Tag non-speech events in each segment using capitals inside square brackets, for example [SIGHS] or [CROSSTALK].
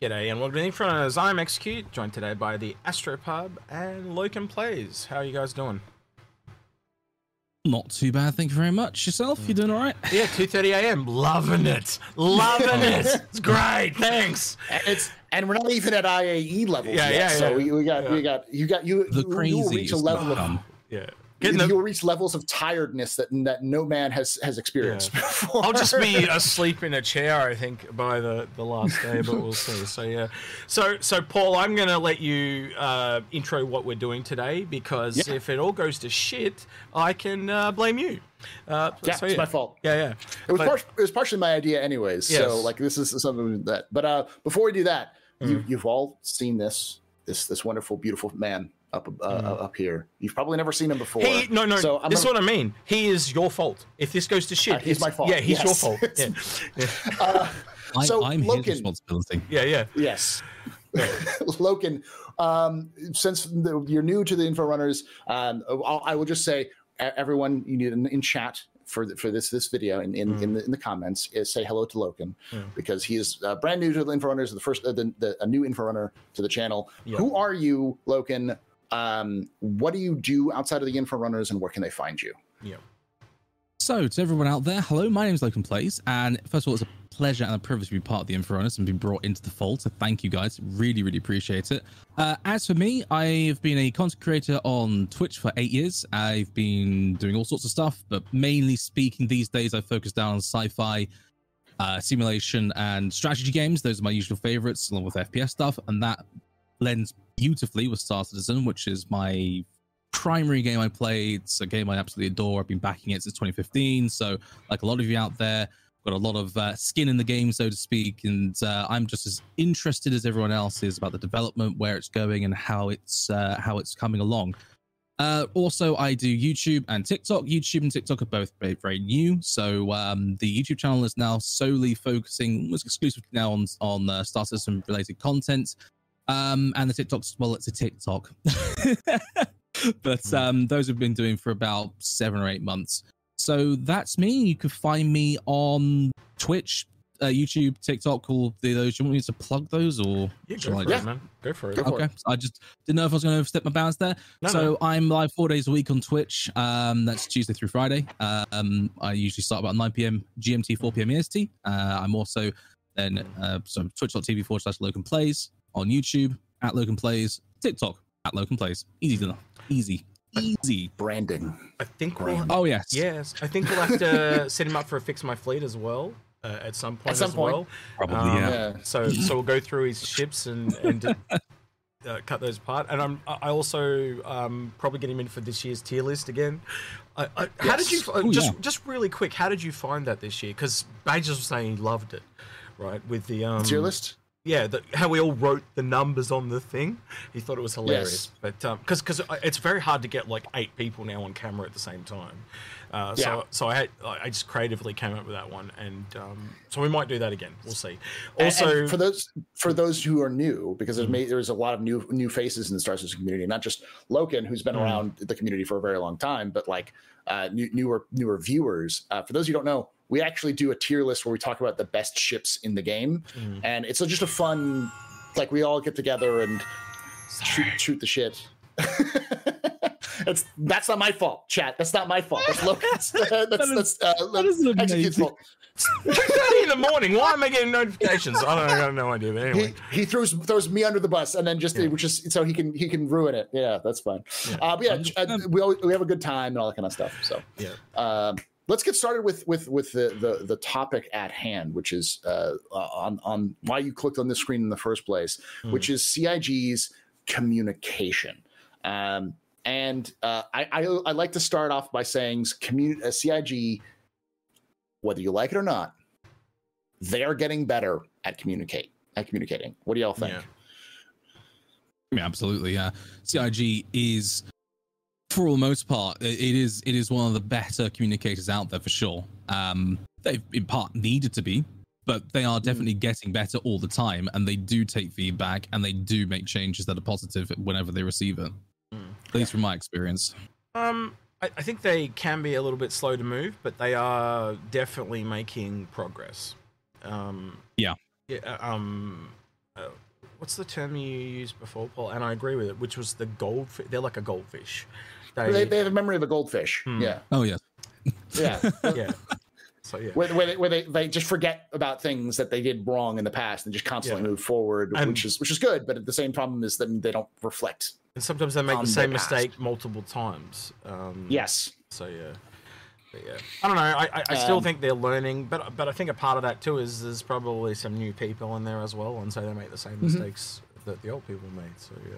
G'day and welcome to the Inforunners. I'm Execute, joined today by the Astropub and Loken Plays. How are you guys doing? Not too bad, thank you very much. Yourself, you doing all right? Yeah, 2:30 a.m. Loving it, loving it. Oh. It's great. Thanks. It's and we're not even at IAE level Yeah, yet. yeah, so yeah. we, we got Yeah. we got you got you The you, you will crazy reach a is level of. Yeah. Getting the- will reach levels of tiredness that that no man has has experienced before. I'll just be [LAUGHS] asleep in a chair, I think, by the, the last day, but we'll see. So yeah, so so Paul, I'm gonna let you uh, intro what we're doing today because Yeah. if it all goes to shit, I can uh, blame you. Uh, yeah, so, it's my fault. Yeah, yeah. It was But- part, it was partially my idea, anyways. Yes. So like this is something that. But uh, before we do that, Mm. you you've all seen this this this wonderful beautiful man up uh, up here. You've probably never seen him before. Mm. He, no, no. So I'm this gonna- is what I mean. He is your fault. If this goes to shit, Uh, he's my fault. Yeah, he's your fault. Yeah, [LAUGHS] yeah, uh, I, So, I'm Loken- his responsibility. yeah. yeah. Yes. [LAUGHS] Loken, um, since the, you're new to the Info Runners, um, I'll, I will just say, everyone you need in, in chat for the, for this this video in in, in, the, in the comments is say hello to Loken Mm. because he is uh, brand new to the Info Runners, the first uh, the, the, a new Info Runner to the channel. Yeah. Who are you, Loken? Um, what do you do outside of the Info Runners, and where can they find you? Yeah. So, to everyone out there, hello, my name is Loken Plays, and first of all, it's a pleasure and a privilege to be part of the Inforunners and be brought into the fold. So, thank you guys, really, really appreciate it. Uh, as for me, I've been a content creator on Twitch for eight years. I've been doing all sorts of stuff, but mainly speaking, these days I focus down on sci-fi, uh, simulation, and strategy games. Those are my usual favorites, along with FPS stuff, and that blends beautifully with Star Citizen, which is my primary game I played. It's a game I absolutely adore. I've been backing it since 2015. So, like a lot of you out there, got a lot of uh, skin in the game, so to speak. And uh, I'm just as interested as everyone else is about the development, where it's going, and how it's uh, how it's coming along. Uh, also, I do YouTube and TikTok. YouTube and TikTok are both very, very new. So um, the YouTube channel is now solely focusing, almost exclusively now on on uh, Star Citizen related content. Um, and the TikToks, well, it's a TikTok. [LAUGHS] but um, those have been doing for about seven or eight months. So that's me. You can find me on Twitch, uh, YouTube, TikTok, all the, those. You want me to plug those or? Yeah, go for Yeah. it, man. Go for it. Go for Okay, it. I just didn't know if I was going to overstep my bounds there. No, so no. I'm live four days a week on Twitch. Um, that's Tuesday through Friday. Um, I usually start about 9 p.m. GMT, 4 p.m. EST. Uh, I'm also then uh, so twitch.tv forward slash Loken Plays on YouTube at Loken Plays, TikTok at Loken Plays. Easy enough. Easy. Easy. Branding. I think we'll. Oh yes. Yes, I think we'll have to [LAUGHS] set him up for a fix my fleet as well uh, at some point. at some as point. well. Probably. Um, yeah. Yeah. So so we'll go through his ships and and uh, cut those apart. And I'm I also um, probably get him in for this year's tier list again. I, I, How did you Yes. uh, Oh, just yeah. just really quick? How did you find that this year? Because Bages was saying he loved it, right? With the um, Tier list. Yeah, the, how we all wrote the numbers on the thing. He thought it was hilarious. Yes. But because because it's very hard to get like eight people now on camera at the same time. Uh, Yeah. So so I had, I just creatively came up with that one, and um, so we might do that again. We'll see. Also, and for those for those who are new, because Mm-hmm. there's there's a lot of new new faces in the Star Citizen community, not just Loken, who's been Mhm. around the community for a very long time, but like uh, new, newer newer viewers. Uh, for those who don't know, we actually do a tier list where we talk about the best ships in the game, Mhm. and it's just a fun, like we all get together and shoot shoot the shit. [LAUGHS] That's that's not my fault, chat. That's not my fault. That's Loken's. [LAUGHS] [LAUGHS] that's is- that's uh, that is amazing. fault. two thirty in the morning. Why am I getting notifications? I don't know. I have no idea. But anyway, he, he throws throws me under the bus and then just Yeah. which is so he can he can ruin it. Yeah, that's fine. Yeah. Uh, but yeah, Um, uh, we always, we have a good time and all that kind of stuff. So yeah. um, let's get started with with with the the, the topic at hand, which is uh, on on why you clicked on this screen in the first place, Hmm. which is CIG's communication. Um, and uh, I, I I like to start off by saying commun- uh, CIG, whether you like it or not, they are getting better at communicate at communicating. What do y'all think? Yeah. Yeah, absolutely. Yeah, CIG is, for the most part, it is it is one of the better communicators out there for sure. Um, they've in part needed to be, but they are definitely getting better all the time, and they do take feedback and they do make changes that are positive whenever they receive it. Mm. At least from my experience. Um, I, I think they can be a little bit slow to move, but they are definitely making progress. Um, Yeah. Yeah. uh, Um, uh, what's the term you used before, Paul? And I agree with it, which was the goldfish. They're like a goldfish. They, they have a memory of a goldfish. Hmm. Yeah, Oh yes. [LAUGHS] yeah. [LAUGHS] yeah. So yeah. where, where, they, where they, they just forget about things that they did wrong in the past and just constantly Yeah. move forward, And- which is which is good. But at the same problem is that they don't reflect. And sometimes they make the same mistake multiple times. Um, Yes, So yeah. But yeah. I don't know. I, I, I still Um, think they're learning, but but I think a part of that too is there's probably some new people in there as well, and so they make the same Mm-hmm. mistakes that the old people made. So yeah.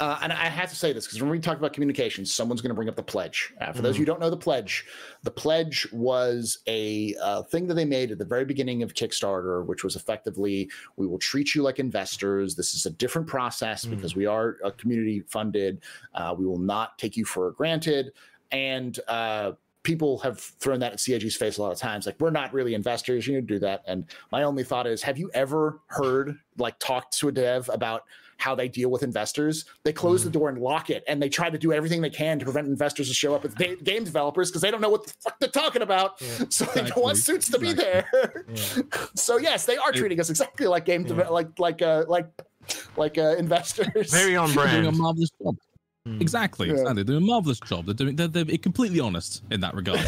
Uh, and I have to say this because when we talk about communications, someone's going to bring up the pledge. Uh, for those of Mm. you who don't know the pledge, the pledge was a uh, thing that they made at the very beginning of Kickstarter, which was effectively we will treat you like investors. This is a different process Mm. because we are a community funded. Uh, we will not take you for granted. And uh, people have thrown that at CIG's face a lot of times. Like, we're not really investors. You need to do that. And my only thought is, have you ever heard, like, talked to a dev about how they deal with investors? They close the door and lock it, and they try to do everything they can to prevent investors to show up as ga- game developers because they don't know what the fuck they're talking about. Yeah. [LAUGHS] So they don't want suits to be Exactly. there. Yeah. [LAUGHS] so yes, they are treating us exactly like game, deve- Yeah. like like uh, like like uh, investors. [LAUGHS] Very on They're doing a brand. marvelous job. Mm. Exactly. Yeah. Exactly. They're doing a marvelous job. They're doing. They're, they're completely honest in that regard.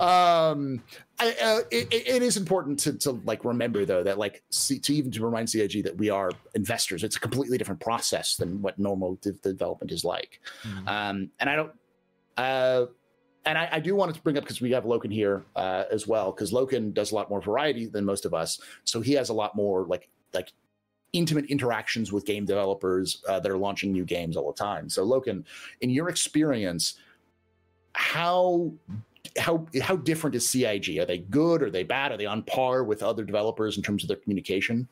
Um I, uh, it, it- is important to, to like remember though that like C, to even to remind cig that we are investors it's a completely different process than what normal de- development is like Mm. um and i don't uh and I, I do want to bring up because we have Loken here uh, as well, because Loken does a lot more variety than most of us. So he has a lot more like like intimate interactions with game developers uh, that are launching new games all the time. So Loken, in your experience, how how how different is CIG? Are they good? Are they bad? Are they on par with other developers in terms of their communication?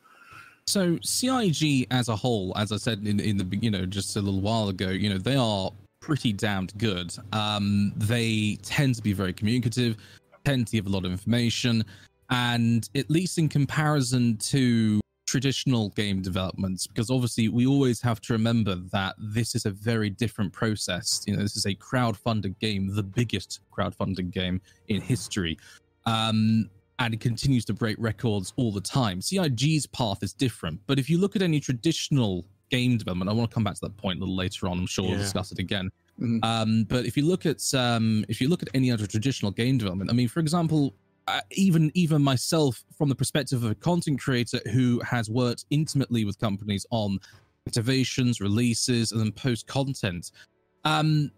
So CIG as a whole, as I said in in the you know just a little while ago, you know they are pretty damned good. Um, they tend to be very communicative, tend to give a lot of information, and at least in comparison to traditional game developments, because obviously we always have to remember that this is a very different process. You know, this is a crowd-funded game, the biggest crowd-funded game in history. Um, and it continues to break records all the time. CIG's path is different, but if you look at any traditional game development, I want to come back to that point a little later on. I'm sure we'll discuss it again. Mhm. Um, but if you look at um, if you look at any other traditional game development, I mean, for example, uh, even even myself, from the perspective of a content creator who has worked intimately with companies on activations, releases, and then post content, um,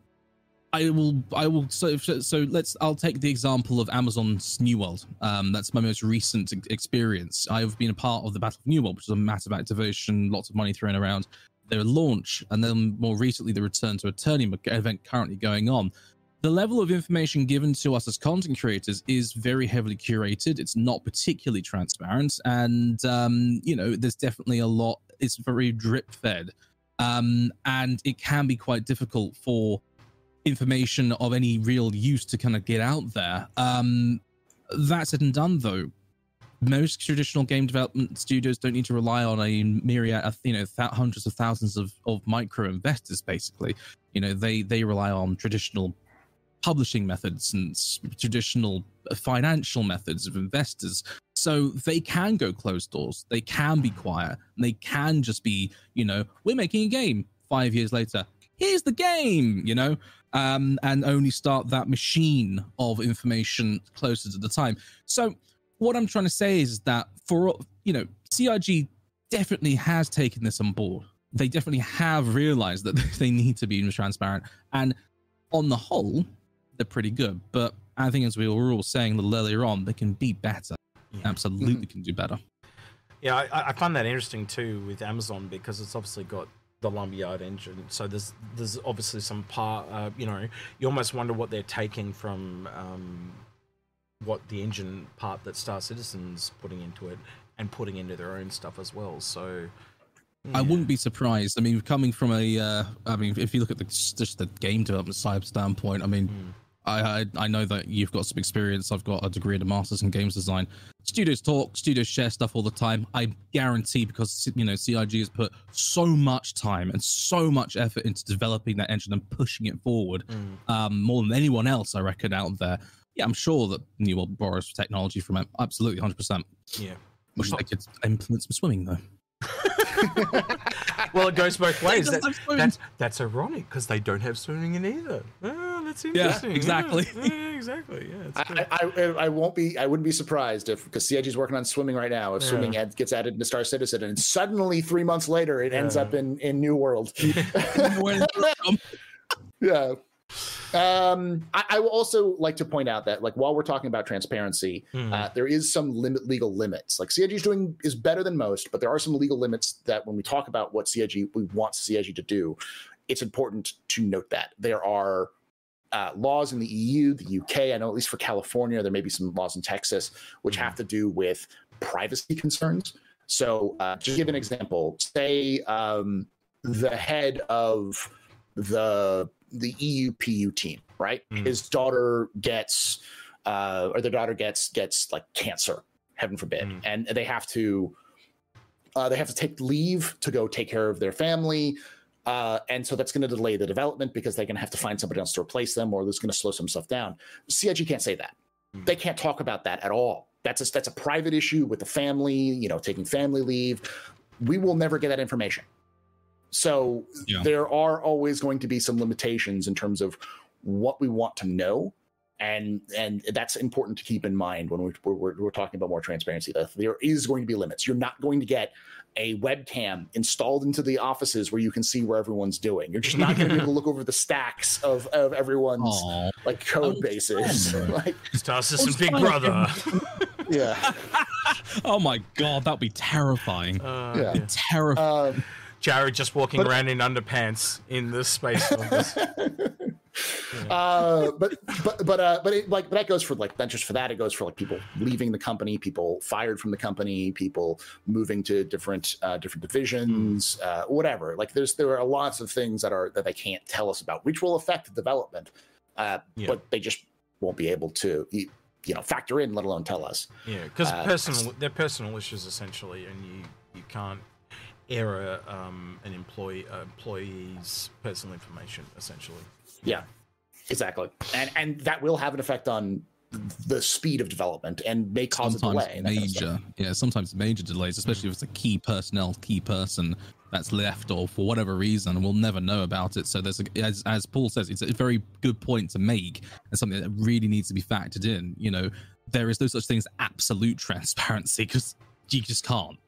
I will I will so so let's I'll take the example of Amazon's New World. Um, that's my most recent experience. I've been a part of the Battle of New World, which is a massive activation, lots of money thrown around. Their launch, and then more recently the return to Aeternum event currently going on. The level of information given to us as content creators is very heavily curated. It's not particularly transparent, and um, you know, there's definitely a lot. It's very drip fed, um, and it can be quite difficult for information of any real use to kind of get out there. Um, that said and done, though, most traditional game development studios don't need to rely on a myriad of you know th- hundreds of thousands of, of micro investors. Basically, you know they they rely on traditional publishing methods and traditional financial methods of investors. So they can go closed doors. They can be quiet. And they can just be, you know, we're making a game. Five years later, here's the game. You know, um, and only start that machine of information closer to the time. So what I'm trying to say is that for you know, CIG definitely has taken this on board. They definitely have realized that [LAUGHS] they need to be transparent, and on the whole, they're pretty good. But I think, as we were all saying a little earlier on, they can be better. Yeah. Absolutely, can do better. Yeah, I, I find that interesting too with Amazon because it's obviously got the Lumberyard engine. So there's there's obviously some part. Uh, you know, you almost wonder what they're taking from um, what the engine part that Star Citizen's putting into it and putting into their own stuff as well. So I wouldn't be surprised. I mean, coming from a, uh, I mean, if you look at the just the game development side standpoint, I mean, Mm. I, I I know that you've got some experience. I've got a degree and a master's in games design. Studios talk, studios share stuff all the time. I guarantee because you know CIG has put so much time and so much effort into developing that engine and pushing it forward, Mm. um, more than anyone else I reckon out there. Yeah, I'm sure that New World borrows technology from it. Absolutely, hundred percent. Yeah. Wish they could implement some swimming though. [LAUGHS] [LAUGHS] well, it goes both ways. That- that's that's ironic because they don't have swimming in either. Oh, that's interesting. exactly. Yeah, yeah, exactly. Yeah, it's. I, I, I I won't be I wouldn't be surprised if because CIG is working on swimming right now if Yeah. swimming ad, gets added into Star Citizen and suddenly three months later it ends up in in New World. Where did it come? yeah. Um, I, I will also like to point out that, like, while we're talking about transparency, Hmm. uh, there is some limit legal limits. Like CIG is doing is better than most, but there are some legal limits that when we talk about what CIG we want CIG to do, it's important to note that there are uh, laws in the EU, the UK. I know at least for California, there may be some laws in Texas which have to do with privacy concerns. So, uh, to give an example, say um, the head of the the EU PU team, right? Mm. His daughter gets, uh, or their daughter gets gets like cancer, heaven forbid, Mm. and they have to uh, they have to take leave to go take care of their family. Uh, and so that's going to delay the development because they're going to have to find somebody else to replace them, or that's going to slow some stuff down. CIG can't say that. Mm. They can't talk about that at all. That's a, that's a private issue with the family. You know, taking family leave. We will never get that information. So Yeah. there are always going to be some limitations in terms of what we want to know, and and that's important to keep in mind when we, we're, we're, we're talking about more transparency. There is going to be limits. You're not going to get a webcam installed into the offices where you can see where everyone's doing. You're just not going to be able to look over the stacks of of everyone's Aw. like code bases. fun. [LAUGHS] like Star System it's Big fine. Brother. yeah. [LAUGHS] Oh my god, that'd be terrifying. Uh, Yeah. yeah. Terrifying. Um, Jared just walking But- around in underpants in the space. office. [LAUGHS] uh, but but but uh, but it, like but that goes for like not just for that. It goes for like people leaving the company, people fired from the company, people moving to different uh, different divisions, uh, whatever. Like there's there are lots of things that are that they can't tell us about, which will affect the development, uh, Yeah. but they just won't be able to you, you know factor in, let alone tell us. Yeah, because Uh, personal, they're personal issues essentially, and you you can't error um, an employee uh, employee's personal information essentially. Yeah, exactly, and and that will have an effect on the speed of development and may cause a sometimes delay. and that kind of major yeah sometimes major delays especially if it's a key personnel key person that's left or for whatever reason we'll never know about it so there's a, as, as paul says it's a very good point to make and something that really needs to be factored in you know there is no such thing as absolute [LAUGHS] transparency because you just can't.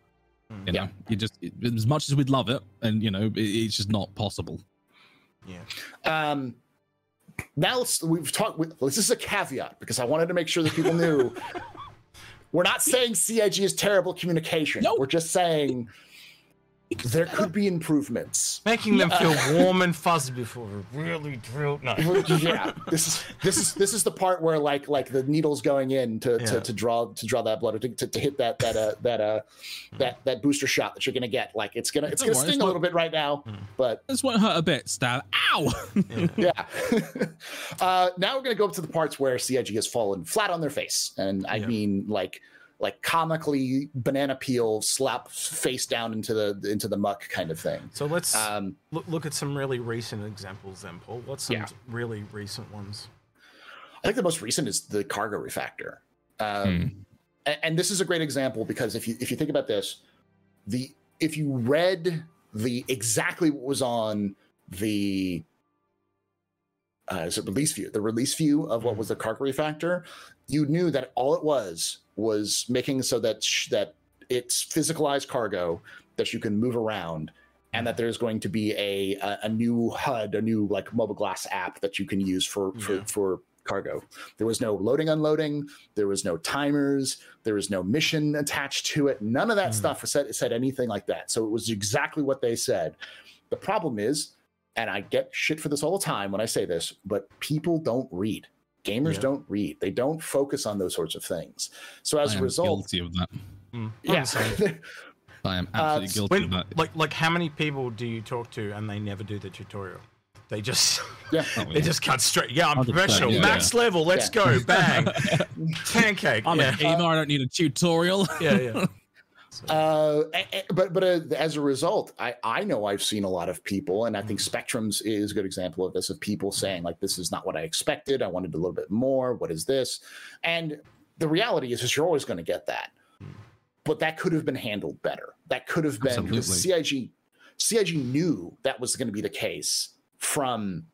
You know you just it- as much as we'd love it and you know it, it's just not possible Yeah, Um, now let's, we've talked. With, this is a caveat because I wanted to make sure that people knew. [LAUGHS] we're not saying CIG is terrible communication. No. We're just saying there could be improvements. making them feel warm and fuzzy before we really drill. No, yeah, this is this is this is the part where like like the needle's going in to Yeah. to, to draw to draw that blood or to, to, to hit that that uh that uh that that booster shot that you're gonna get. Like it's gonna it's Don't gonna worry, sting it's a not- little bit right now, Mm. but this won't hurt a bit stab ow [LAUGHS] yeah. [LAUGHS] uh, now we're going to go up to the parts where CIG has fallen flat on their face, and I Yeah. mean like like comically banana peel slap face down into the into the muck kind of thing. so let's Um, look, look at some really recent examples then, Paul. What's some Yeah. really recent ones? I think the most recent is the cargo refactor, um, a- and, this is a great example because if you if you think about this, the if you read the exactly what was on the uh, is it release view the release view of what was the cargo refactor, you knew that all it was was making so that sh- that it's physicalized cargo that you can move around and that there's going to be a a, a new HUD, a new like mobile glass app that you can use for for Yeah. for cargo. There was no loading unloading, there was no timers, there was no mission attached to it. None of that Mhm. stuff said said anything like that. So it was exactly what they said. The problem is, and I get shit for this all the time when I say this, but people don't read. Gamers Yeah. don't read. They don't focus on those sorts of things. So as I a result, guilty of that Mm. yeah, [LAUGHS] i am Uh, absolutely guilty When, of that like, like, how many people do you talk to and they never do the tutorial? They just, [LAUGHS] yeah. Oh, they yeah. just cut straight. Yeah, I'm professional, yeah. max level. Let's Yeah. go, bang, [LAUGHS] pancake. i'm yeah. a gamer i don't need a tutorial yeah, yeah. So, Uh, but but uh, as a result, I I know I've seen a lot of people, and I think Mm. Spectrums is a good example of this of people saying like this is not what I expected. I wanted a little bit more. What is this? And the reality is, is you're always going to get that. but that could have been handled better. That could have been because CIG CIG knew that was going to be the case from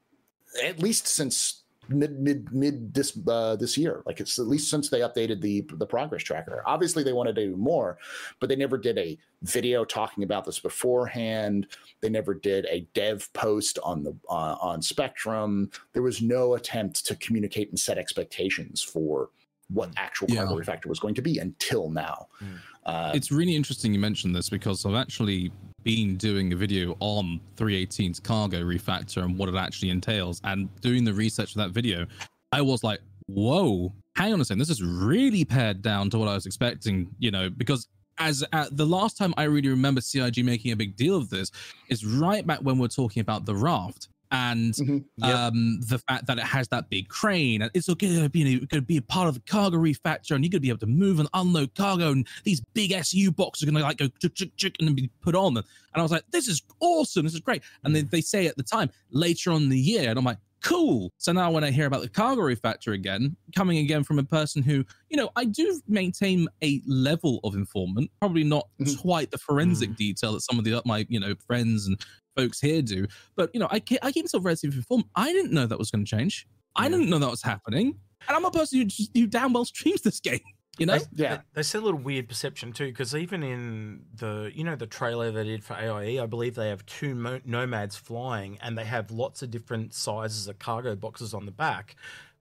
at least since mid mid mid this uh, this year. Like it's at least since they updated the the progress tracker. Obviously, they wanted to do more, but they never did a video talking about this beforehand. They never did a dev post on the uh, on Spectrum. There was no attempt to communicate and set expectations for what actual yeah. refactor was going to be until now. Mm. Uh, it's really interesting you mentioned this because I've actually been doing a video on 318's cargo refactor and what it actually entails. And doing the research for that video, I was like, whoa, hang on a second. This is really pared down to what I was expecting, you know, because as uh, the last time I really remember CIG making a big deal of this is right back when we're talking about the raft and mm-hmm. yep. um, the fact that it has that big crane and it's going to be going to be a part of the cargo refactor and you're going to be able to move and unload cargo and these big SU boxes are going to like go chick, chick, chick, and then be put on and I was like this is awesome this is great and then they say at the time later on in the year and I'm like cool so now when I hear about the cargo refactor again coming again from a person who you know I do maintain a level of informant probably not mm-hmm. quite the forensic mm. detail that some of the my you know friends and folks here do. But you know, I keep, I keep myself relatively informed. I didn't know that was going to change. I didn't know that was happening, and I'm a person who just, who damn well streams this game. [LAUGHS] You know, they, yeah. They, they said a little weird perception too, because even in the you know the trailer they did for AIE, I believe they have two mo- nomads flying, and they have lots of different sizes of cargo boxes on the back.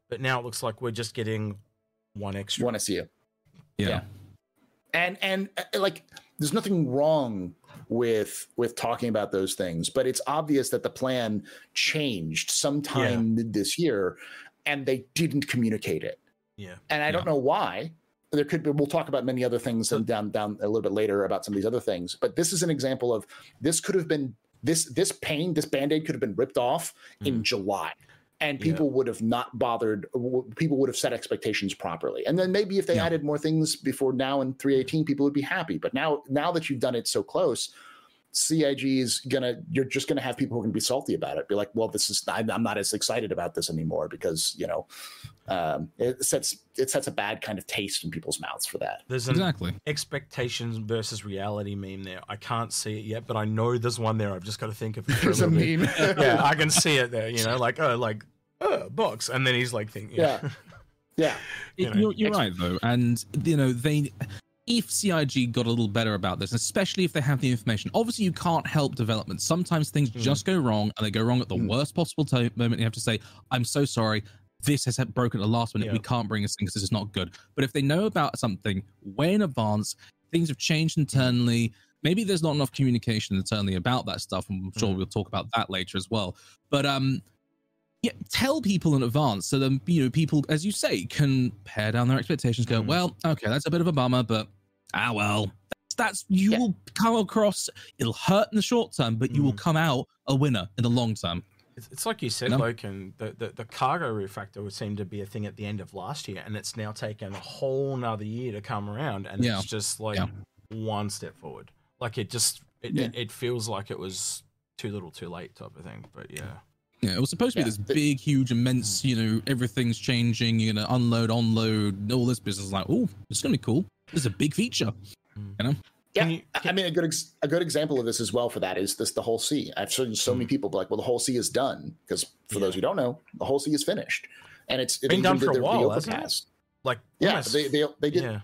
But now it looks like we're just getting one extra. One SU. Yeah. yeah. And and uh, like, there's nothing wrong with with talking about those things but it's obvious that the plan changed sometime yeah. this year and they didn't communicate it yeah and i yeah. don't know why there could be we'll talk about many other things so, down down a little bit later about some of these other things but this is an example of this could have been this this pain this band-aid could have been ripped off mm. in july and people yeah. would have not bothered people would have set expectations properly. And then maybe if they yeah. added more things before now in 318 people would be happy. But now now that you've done it so close cig is gonna you're just gonna have people who are gonna be salty about it. Be like well this is i'm not as excited about this anymore because you know um, it sets it sets a bad kind of taste in people's mouths for that. There's an exactly. expectations versus reality meme there. I can't see it yet but i know there's one there. I've just got to think of it there's a, a meme. Yeah i can [LAUGHS] see it there you know like oh like oh, box, and then he's like thinking, yeah, yeah. [LAUGHS] [LAUGHS] you are you're, you're right though, and you know they. If CIG got a little better about this, especially if they have the information, obviously you can't help development. Sometimes things mm. just go wrong, and they go wrong at the mm. worst possible t- moment. You have to say, "I'm so sorry this has broken at the last minute. Yeah. We can't bring this thing because this is not good. But if they know about something way in advance, things have changed internally. Maybe there's not enough communication internally about that stuff. I'm sure mm. we'll talk about that later as well. But um, yeah, tell people in advance so then you know people, as you say, can pare down their expectations. Go, mm. well, okay, that's a bit of a bummer, but ah, well, that's, that's you yeah. will come across. It'll hurt in the short term, but mm. you will mm. come out a winner in the long term. It's, it's like you said, you know? Loken. The, the the cargo refactor would seem to be a thing at the end of last year, and it's now taken a whole another year to come around, and yeah. it's just like yeah. one step forward. Like it just it, it, it feels like it was too little, too late type of thing. But yeah. Yeah, it was supposed to be this big, huge, immense, you know, everything's changing, you're gonna unload, unload, all this business. Like, oh, it's gonna be cool. This is a big feature. Mm. You know? Yeah, you, can... I mean, a good ex- a good example of this as well for that is this the Hull C. I've seen so many mm. people be like, "Well, the Hull C is done," because for yeah. those who don't know, the Hull C is finished, and it's been done for a while, hasn't it? Like, yeah, they, they they did. Yeah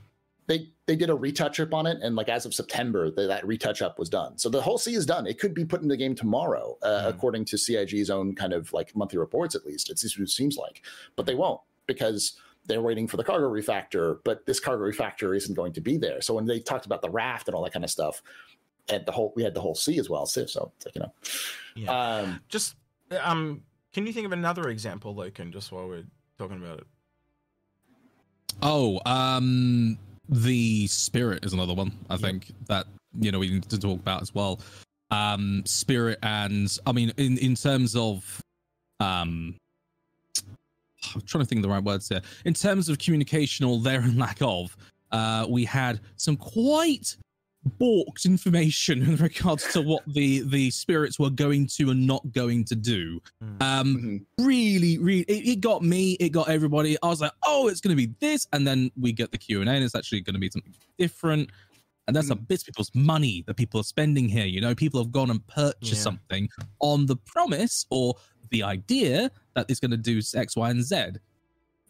they they did a retouch up on it, and like as of September, the, that retouch up was done. So the Hull C is done. It could be put in the game tomorrow, uh, mm. according to CIG's own kind of like monthly reports. At least it's it seems like, but they won't because they're waiting for the cargo refactor. But this cargo refactor isn't going to be there. So when they talked about the raft and all that kind of stuff, and the whole we had the Hull C as well. So, so like, you know, yeah. Um, just um, can you think of another example, Loken, just while we're talking about it? Oh, um, the spirit is another one. I think that you know we need to talk about as well. Um, spirit and I mean in in terms of um. I'm trying to think of the right words here. In terms of communication or there and [LAUGHS] lack of, uh, we had some quite balked information [LAUGHS] in regards to what the the spirits were going to and not going to do hmm. um mm-hmm. really really it, it, got me it got everybody i was like oh it's going to be this and then we get the q&a and it's actually going to be something different And that's a bit of people's money that people are spending here. You know, people have gone and purchased Yeah. something on the promise or the idea that it's going to do X, Y, and Z.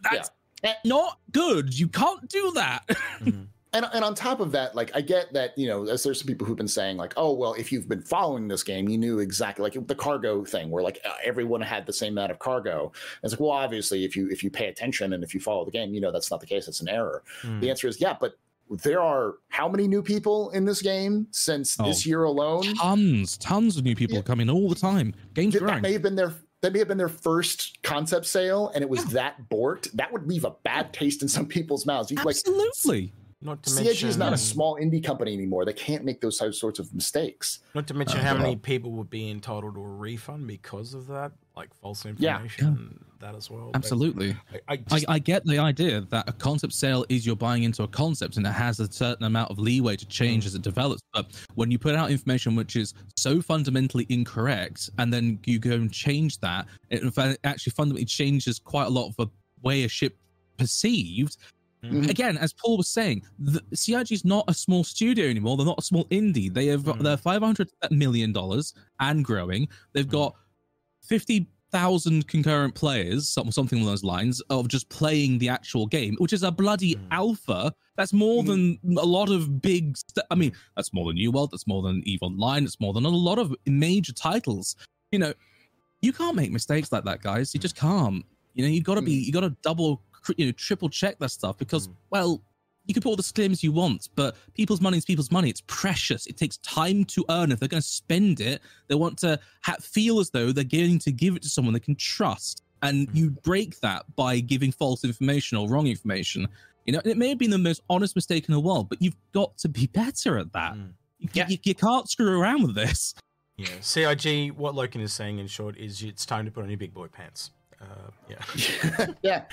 That's Yeah. not good. You can't do that. [LAUGHS] Mhm. And and on top of that, like I get that you know, as there's some people who've been saying like, oh well, if you've been following this game, you knew exactly like the cargo thing, where like everyone had the same amount of cargo. And it's like, well, obviously, if you if you pay attention and if you follow the game, you know that's not the case. It's an error. Mm. The answer is yeah, but there are how many new people in this game since this Oh, year alone? tons, tons of new people Yeah. coming all the time. Games That, that may have been their that may have been their first concept sale, and it was Yeah. that borked. That would leave a bad taste in some people's mouths. You, like Absolutely. Not to CIG mention, is not a small indie company anymore. They can't make those sorts of mistakes. Not to mention Uh, how many know. people would be entitled to a refund because of that, like false information, Yeah. information, that as well. Absolutely. I, I I, just, I get the idea that a concept sale is you're buying into a concept and it has a certain amount of leeway to change as it develops. But when you put out information which is so fundamentally incorrect and then you go and change that, it actually fundamentally changes quite a lot of the way a ship perceived. Mhm. Again, as Paul was saying, the, CIG is not a small studio anymore. They're not a small indie. They have Mm. they're five hundred million dollars and growing. They've Mm. got fifty thousand concurrent players, something along those lines, of just playing the actual game, which is a bloody Mm. alpha. That's more Mm. than a lot of big. St- I mean, that's more than New World. That's more than Eve Online. It's more than a lot of major titles. You know, you can't make mistakes like that, guys. You just can't. You know, you got to be. You got to double, you know, triple check that stuff because, Mm. well, you can put all the claims you want, but people's money is people's money. It's precious. It takes time to earn. If they're going to spend it, they want to ha- feel as though they're going to give it to someone they can trust. And Mm. you break that by giving false information or wrong information. You know, it may have been the most honest mistake in the world, but you've got to be better at that. Mm. You, Yeah. you, you can't screw around with this. yeah, CIG. What Loken is saying in short is it's time to put on your big boy pants. Uh, yeah. [LAUGHS] yeah,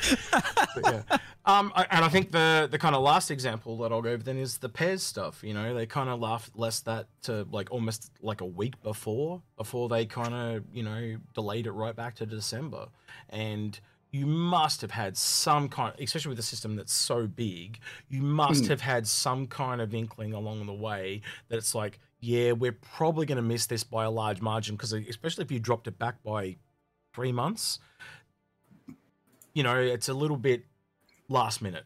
yeah. Um, I, and I think the the kind of last example that I'll go over then is the pairs stuff. You know, they kind of laughed less that to like almost like a week before before they kind of you know delayed it right back to December, and you must have had some kind, especially with a system that's so big, you must Mm. have had some kind of inkling along the way that it's like, yeah, we're probably going to miss this by a large margin because especially if you dropped it back by three months, you know, it's a little bit last minute.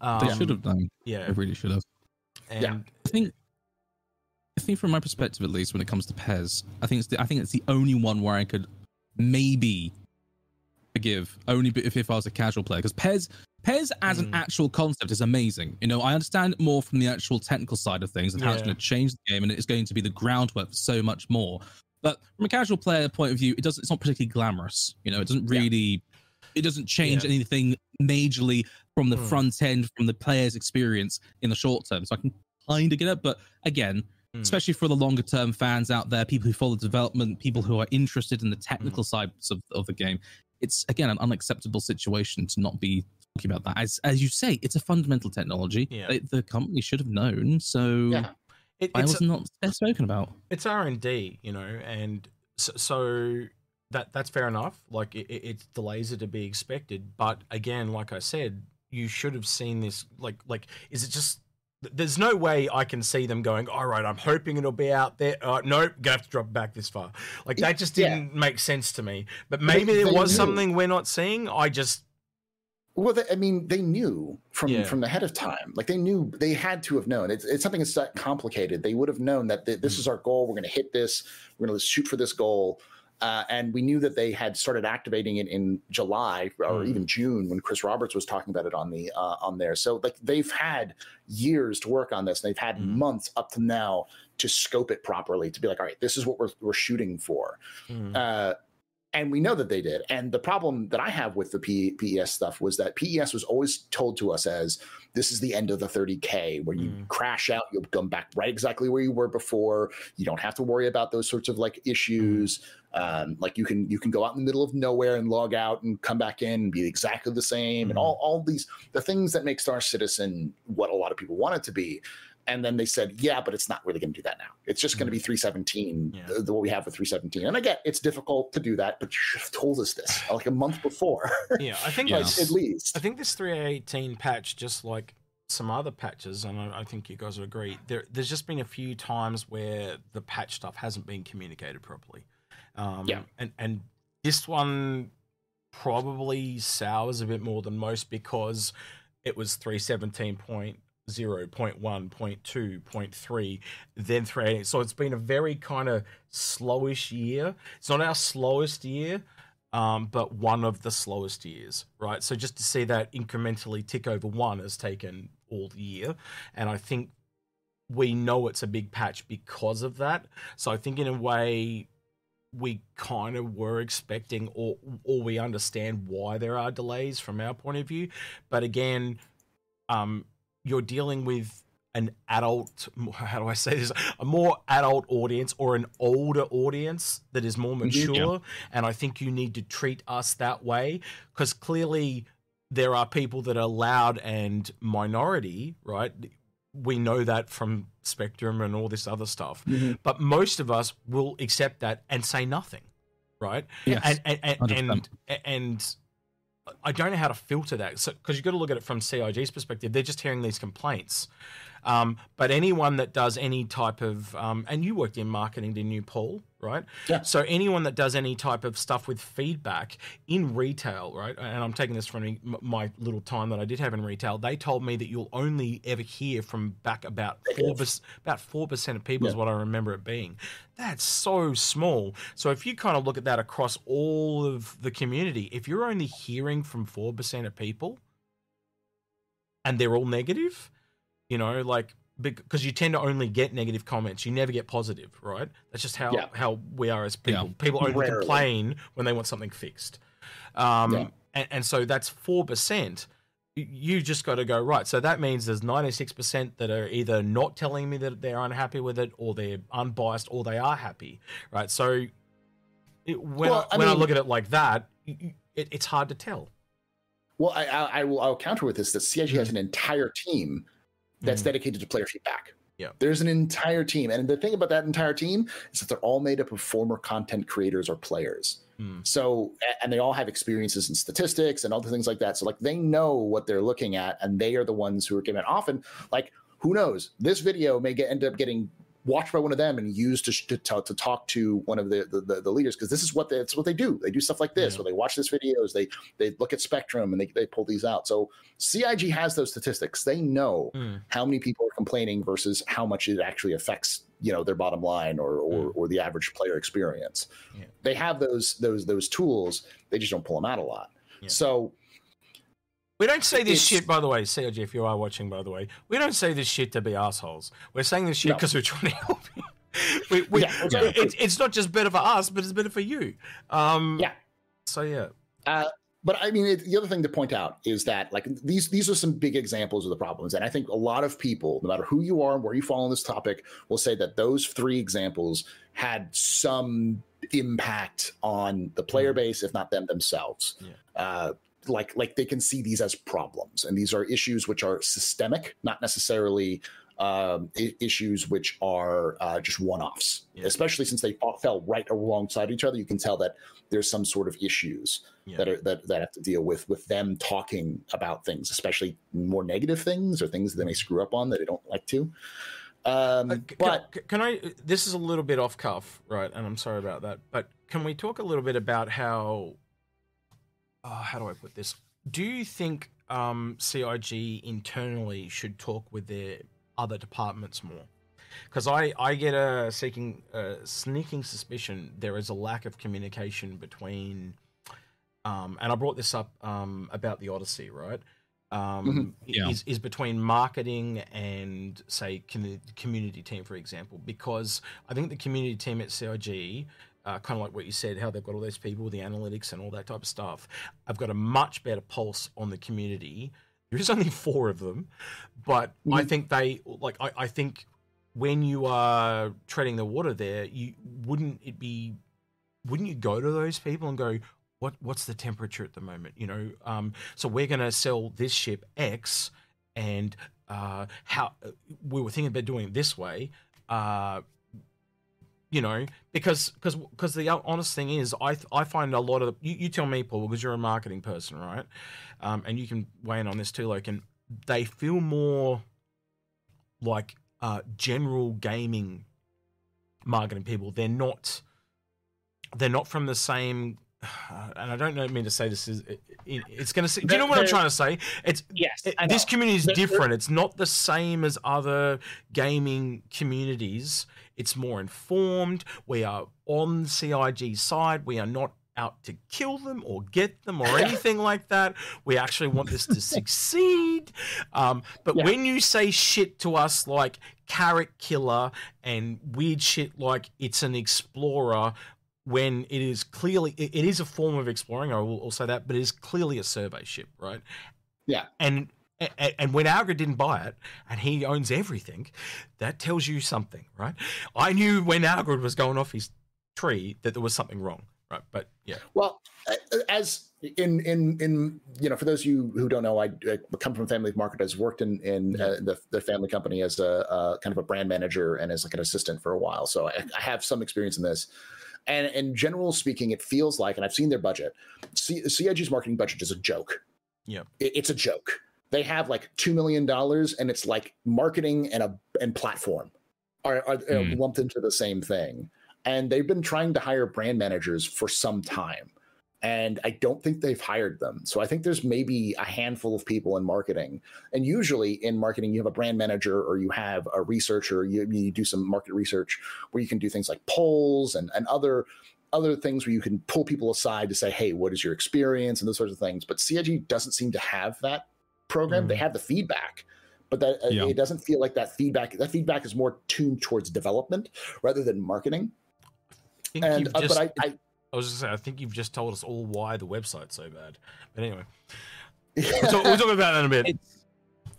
Um, They should have done. yeah, They really should have. and Yeah. I think I think from my perspective at least when it comes to PES, I think it's the, I think it's the only one where I could maybe forgive only if, if I was a casual player because PES PES as an Mm. actual concept is amazing. You know, I understand it more from the actual technical side of things and how it's going to change the game and it's going to be the groundwork for so much more. But from a casual player point of view, it doesn't it's not particularly glamorous. You know, it doesn't Yeah. It doesn't change Yeah. anything majorly from the Mm. front end from the player's experience in the short term. So I can kind of get it, but again, Mm. especially for the longer term fans out there, people who follow development, people who are interested in the technical Mm. sides of, of the game, it's again an unacceptable situation to not be talking about that. As as you say, it's a fundamental technology. Yeah. They- the company should have known. So yeah. it, it's was it not spoken about? it's R and D, you know, and so, so that that's fair enough. Like it, it delays it to be expected, but again, like I said, you should have seen this. Like like is it just? There's no way I can see them going. All right, I'm hoping it'll be out there. Uh, nope, gonna have to drop back this far. Like that just didn't make sense to me. But maybe there was knew. something we're not seeing. I just Well, they, I mean, they knew from Yeah. from ahead of time. Like they knew they had to have known. It's, it's something that's that complicated. They would have known that th- this Mm. is our goal. We're going to hit this. We're going to shoot for this goal. Uh, and we knew that they had started activating it in July or Mm. even June when Chris Roberts was talking about it on the uh, on there. So like they've had years to work on this. They've had Mm. months up to now to scope it properly to be like, all right, this is what we're we're shooting for. mm, Uh, and we know that they did. And the problem that I have with the P- PES stuff was that PES was always told to us as this is the end of the 30K, where you Mm. crash out, you'll come back right exactly where you were before. You don't have to worry about those sorts of like issues. Um, like you can you can go out in the middle of nowhere and log out and come back in and be exactly the same. And Mhm. all all these the things that make Star Citizen what a lot of people want it to be. And then they said, yeah, but it's not really going to do that now. It's just going to be 317, Yeah. the, the what we have with 317. And I get it's difficult to do that, but you should have told us this like a month before, [LAUGHS] yeah, I think like, at least. I think this 318 patch just like some other patches, and I, I think you guys would agree. There, there's just been a few times where the patch stuff hasn't been communicated properly. Um, Yeah. and and this one probably sours a bit more than most because it was 317.0, 0.1, 0.2, 0.3, then 3. So it's been a very kind of slowish year. It's not our slowest year, um, but one of the slowest years, right? So just to see that incrementally tick over one has taken all the year. And I think we know it's a big patch because of that. So I think in a way, we kind of were expecting or or we understand why there are delays from our point of view but again um you're dealing with an adult how do i say this? A more adult audience or an older audience that is more mm-hmm. mature. And i think you need to treat us that way because clearly there are people that are loud and minority right? We know that from spectrum and all this other stuff. Mm-hmm. But most of us will accept that and say nothing right? Yes. and and and, 100%. and, and I don't know how to filter that. So because you've got to look at it from CIG's perspective, they're just hearing these complaints. Um, but anyone that does any type of um, and you worked in marketing, didn't you, Paul? Right. Yeah. So anyone that does any type of stuff with feedback in retail, right? And I'm taking this from my little time that I did have in retail. They told me that you'll only ever hear from back about four about four percent of people is what I remember it being. That's so small. So if you kind of look at that across all of the community, if you're only hearing from four percent of people, and they're all negative, you know, like because you tend to only get negative comments, you never get positive, right? That's just how Yeah. how we are as people. Yeah. People only Rarely. complain when they want something fixed, um, Yeah. and, and so that's four percent you just got to go right. So that means there's 96% that are either not telling me that they're unhappy with it, or they're unbiased, or they are happy, right? So it, when Well, I, I when I mean- look at it like that, it, it's hard to tell. Well, I, I, I will. I'll counter with this: that CIG has an entire team that's Mm. dedicated to player feedback. Yeah. There's an entire team, and the thing about that entire team is that they're all made up of former content creators or players. Mm. So, and they all have experiences in statistics and other things like that. So, like, they know what they're looking at, and they are the ones who are given. Often, like, who knows? This video may get end up getting watched by one of them and used to to, to, to talk to one of the the, the, the leaders because this is what they, it's what they do. They do stuff like this Yeah. where they watch this videos, they they look at Spectrum and they they pull these out. So, CIG has those statistics. They know Mm. how many people are complaining versus how much it actually affects you know their bottom line or or, or the average player experience Yeah. they have those those those tools they just don't pull them out a lot Yeah. so We don't say this It's- shit, by the way, CIG, if you are watching, by the way. We don't say this shit to be assholes. We're saying this shit No. because we're trying to help you. [LAUGHS] We, we, Yeah, it- it's, it's not just better for us, but it's better for you. Um, Yeah. So, yeah. uh but I mean, it, the other thing to point out is that like these these are some big examples of the problems, and I think a lot of people, no matter who you are and where you fall on this topic, will say that those three examples had some impact on the player base, if not them themselves. Yeah. Uh, like like they can see these as problems, and these are issues which are systemic, not necessarily um, I- issues which are uh, just one-offs. Yeah. Especially since they fell right alongside each other, you can tell that there's some sort of issues Yeah. that are that, that have to deal with with them talking about things, especially more negative things or things that they may screw up on that they don't like to. Um, Uh, but can, can I? This is a little bit off cuff, right? And I'm sorry about that. But can we talk a little bit about how? Uh, how do I put this? Do you think um, CIG internally should talk with their other departments more? Because I, I get a seeking a sneaking suspicion there is a lack of communication between, um, and I brought this up um, about the Odyssey, right? Um, Yeah. is is between marketing and say commu- community team, for example, because I think the community team at CIG, uh, kind of like what you said, how they've got all those people, the analytics and all that type of stuff, I've got a much better pulse on the community. There's only [LAUGHS] four of them, but I Mhm. think they like. I, I think when you are treading the water there, you wouldn't it be wouldn't you go to those people and go, what what's the temperature at the moment? You know, um, so we're going to sell this ship X, and uh, how we were thinking about doing it this way. Uh, you know, because because because the honest thing is, I I find a lot of you, you tell me, Paul, because you're a marketing person, right? Um, and you can weigh in on this too. Like, and they feel more like uh, general gaming marketing people. They're not. They're not from the same. [SIGHS] And I don't know, mean to say this is. It, it's going to. Do you know what I'm trying to say? It's Yes, it- this community is different. It's not the same as other gaming communities. It's more informed. We are on CIG side. We are not out to kill them or get them or [LAUGHS] anything like that. We actually want this to [LAUGHS] succeed. Um, but Yeah. when you say shit to us like Carrack killer and weird shit like it's an explorer. When it is clearly, it is a form of exploring. I will, will say that, but it is clearly a survey ship, right? Yeah. And and, and when Algrid didn't buy it and he owns everything, that tells you something, right? I knew when Algrid was going off his tree that there was something wrong, right? But yeah, Well, as in in in you know, for those of you who don't know, I, I come from a family of marketers. Worked in in uh, the the family company as a uh, kind of a brand manager and as like an assistant for a while. So I, I have some experience in this. And in general speaking, it feels like, and I've seen their budget. C- CIG's marketing budget is a joke. Yeah. It- it's a joke. They have like two million dollars, and it's like marketing and a and platform are, are, are Hmm. lumped into the same thing. And they've been trying to hire brand managers for some time and I don't think they've hired them. So I think there's maybe a handful of people in marketing. And usually in marketing, you have a brand manager or you have a researcher. You, you do some market research where you can do things like polls and, and other other things where you can pull people aside to say, hey, what is your experience and those sorts of things. But CIG doesn't seem to have that program. Mm. They have the feedback. But that uh, Yeah. it doesn't feel like that feedback. That feedback is more tuned towards development rather than marketing. I And uh, just, but I, I I was just saying, I think you've just told us all why the website's so bad. But anyway, [LAUGHS] we'll talk, we'll talk about that in a bit. It's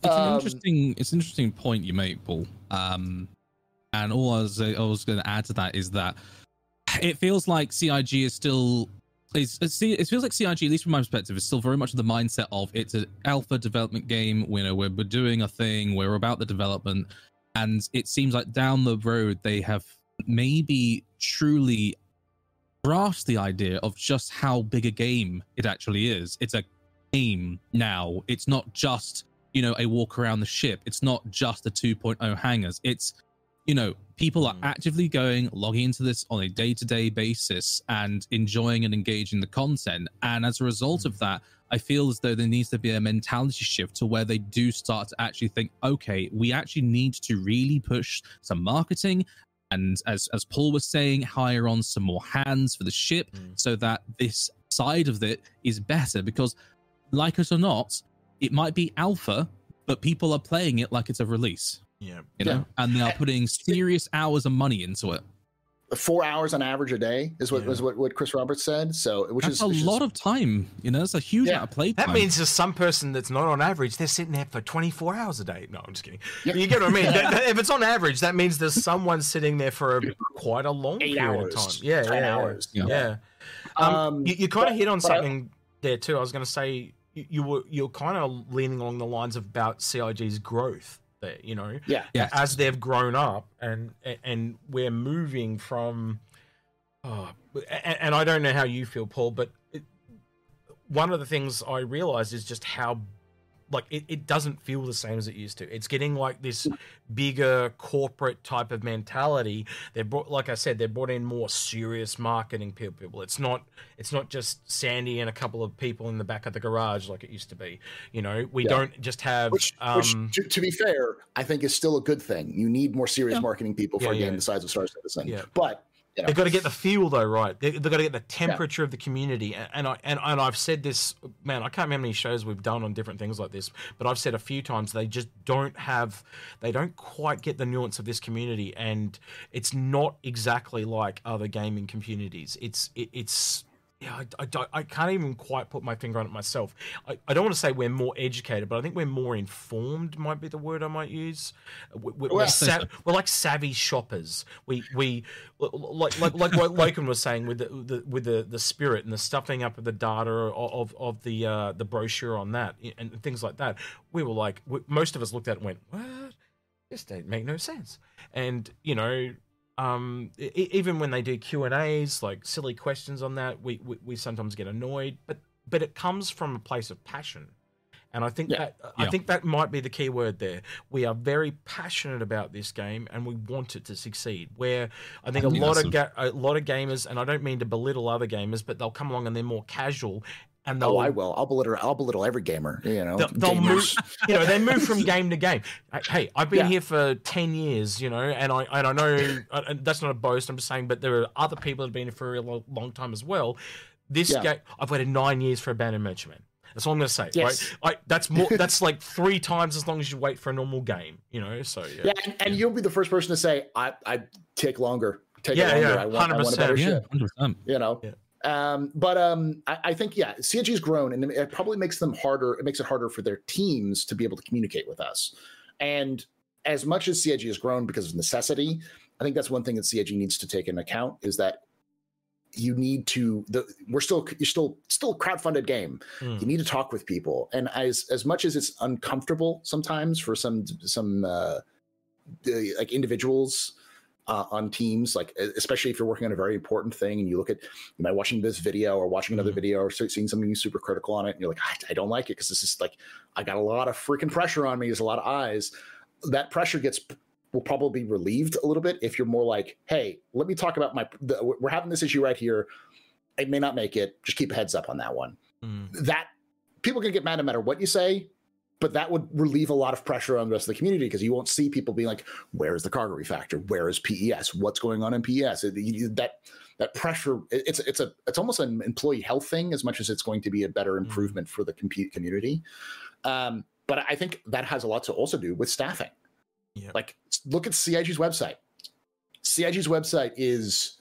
it's an Um, interesting it's an interesting point you make, Paul. Um, and all I was I was going to add to that is that it feels like CIG is still. It's, it's, it feels like CIG, at least from my perspective, is still very much the mindset of it's an alpha development game. You know, we're, we're doing a thing, we're about the development, and it seems like down the road they have maybe truly grasped the idea of just how big a game it actually is. It's a game now. It's not just, you know, a walk around the ship. It's not just the 2.0 hangars. It's, you know, people are Mm. actively going, logging into this on a day to day basis and enjoying and engaging the content. And as a result of that, I feel as though there needs to be a mentality shift to where they do start to actually think, okay, we actually need to really push some marketing. And as, as Paul was saying, hire on some more hands for the ship Mm. so that this side of it is better. Because, like it or not, it might be alpha, but people are playing it like it's a release, Yeah, you know, and they are putting serious hours of money into it. four hours on average a day is what Yeah. was what, what Chris Roberts said. So which That's is a which is- lot of time, you know, it's a huge Yeah. amount of play that time. means there's some person that's not on average. They're sitting there for 24 hours a day. No, I'm just kidding. Yeah. You get what I mean? [LAUGHS] That- that- if it's on average, that means there's someone sitting there for a, quite a long eight period hours, of time. Yeah, ten yeah, yeah. hours. Yeah. Yeah. Um, Um, you, you kind of but- hit on but I- something there too. I was going to say you, you were you're kind of leaning along the lines of about CIG's growth there. You know, Yeah, Yes. as they've grown up and and we're moving from. Oh, and, and I don't know how you feel, Paul, but it, one of the things I realized is just how like it, it doesn't feel the same as it used to. It's getting like this bigger corporate type of mentality. They brought, like I said, they brought in more serious marketing people. It's not, it's not just Sandi and a couple of people in the back of the garage like it used to be. You know, we Yeah. don't just have. which, um, which to, to be fair, I think is still a good thing. You need more serious Yeah. marketing people for Yeah, a game yeah. the size of Star Citizen. Yeah. But you know, They've got to get the feel though, right? They, they've got to get the temperature of the community. And, and I and, and I've said this, man. I can't remember how many shows we've done on different things like this, but I've said a few times they just don't have, they don't quite get the nuance of this community, and it's not exactly like other gaming communities. It's it, it's. Yeah, I, I, don't- I can't even quite put my finger on it myself. I, I don't want to say we're more educated, but I think we're more informed. Might be the word I might use. We, we, we're, sa- we're like savvy shoppers. We we like like like what [LAUGHS] Loken was saying with the, the with the, the spirit and the stuffing up of the data of of, of the uh, the brochure on that and things like that. We were like we, most of us looked at it and went, "What? This don't make no sense." And you know, um, e- even when they do Q and A's, like silly questions on that, we, we we sometimes get annoyed. But but it comes from a place of passion. And I think Yeah. that Yeah. I think that might be the key word there. We are very passionate about this game and we want it to succeed. Where I think I a lot of ga- a lot of gamers, and I don't mean to belittle other gamers, but they'll come along and they're more casual, and they'll Oh, I will. I'll belittle. I'll belittle every gamer. You know, They'll- they'll gamers. you know they move from [LAUGHS] game to game. Hey, I've been Yeah. here for ten years, you know, and I and I know and that's not a boast. I'm just saying, but there are other people that have been here for a long, long time as well. This Yeah. game, I've waited nine years for a Banu Merchantman. That's all I'm going to say. Yes. Right? I, that's more. [LAUGHS] That's like three times as long as you wait for a normal game. You know, so yeah. Yeah, and, and you'll be the first person to say, "I, I take longer. Take Yeah, longer. yeah, I want, I want a 100%. better Yeah, ship." hundred percent. You know. Yeah. Um, but um, I, I think yeah, CIG's grown, and it probably makes them harder. It makes it harder for their teams to be able to communicate with us. And as much as CIG has grown because of necessity, I think that's one thing that CIG needs to take into account is that you need to the we're still you're still still a crowdfunded game Mm. you need to talk with people and as as much as it's uncomfortable sometimes for some some uh, uh, like individuals uh, on teams like especially if you're working on a very important thing and you look at am I watching this video or watching another Mhm. video or seeing something super critical on it and you're like I, I don't like it because this is like i got a lot of freaking pressure on me there's a lot of eyes that pressure gets will probably be relieved a little bit if you're more like hey let me talk about my the, we're having this issue right here i may not make it just keep a heads up on that one Mm. that people can get mad no matter what you say, but that would relieve a lot of pressure on the rest of the community because you won't see people being like, "Where is the cargo refactor? Where is PES? What's going on in PES?" It- you- that that pressure it's it's a it's almost an employee health thing as much as it's going to be a better improvement for the compute community. Um, but I think that has a lot to also do with staffing. Yeah. Like look at CIG's website. CIG's website is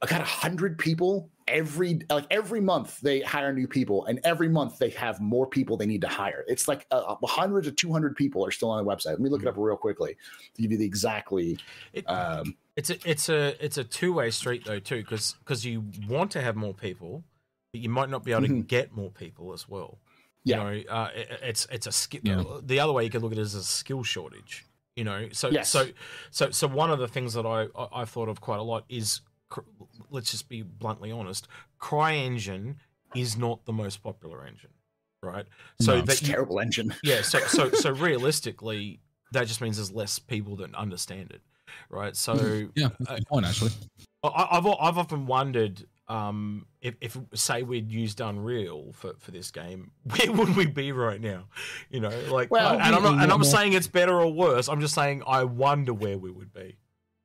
I got a hundred people every like every month they hire new people and every month they have more people they need to hire it's like a, a hundred to 200 people are still on the website let me look it up real quickly to give you the exactly It, um It's a it's a it's a two way street though too, because because you want to have more people, but you might not be able to Mhm. get more people as well. Yeah. you know, uh, it, it's it's a skill. Yeah. The other way you could look at it is a skill shortage. You know, so Yes. so so so one of the things that I I- I've thought of quite a lot is let's just be bluntly honest, CryEngine is not the most popular engine, right? So No. that you, terrible engine [LAUGHS] yeah so so so [LAUGHS] realistically that just means there's less people that understand it right so Yeah, that's a good point actually. I, I've I've often wondered um, if, if say we'd used Unreal for, for this game, [LAUGHS] where would we be right now? You know, like, Well, and I'm not, and I'm saying it's better or worse. I'm just saying I wonder where we would be.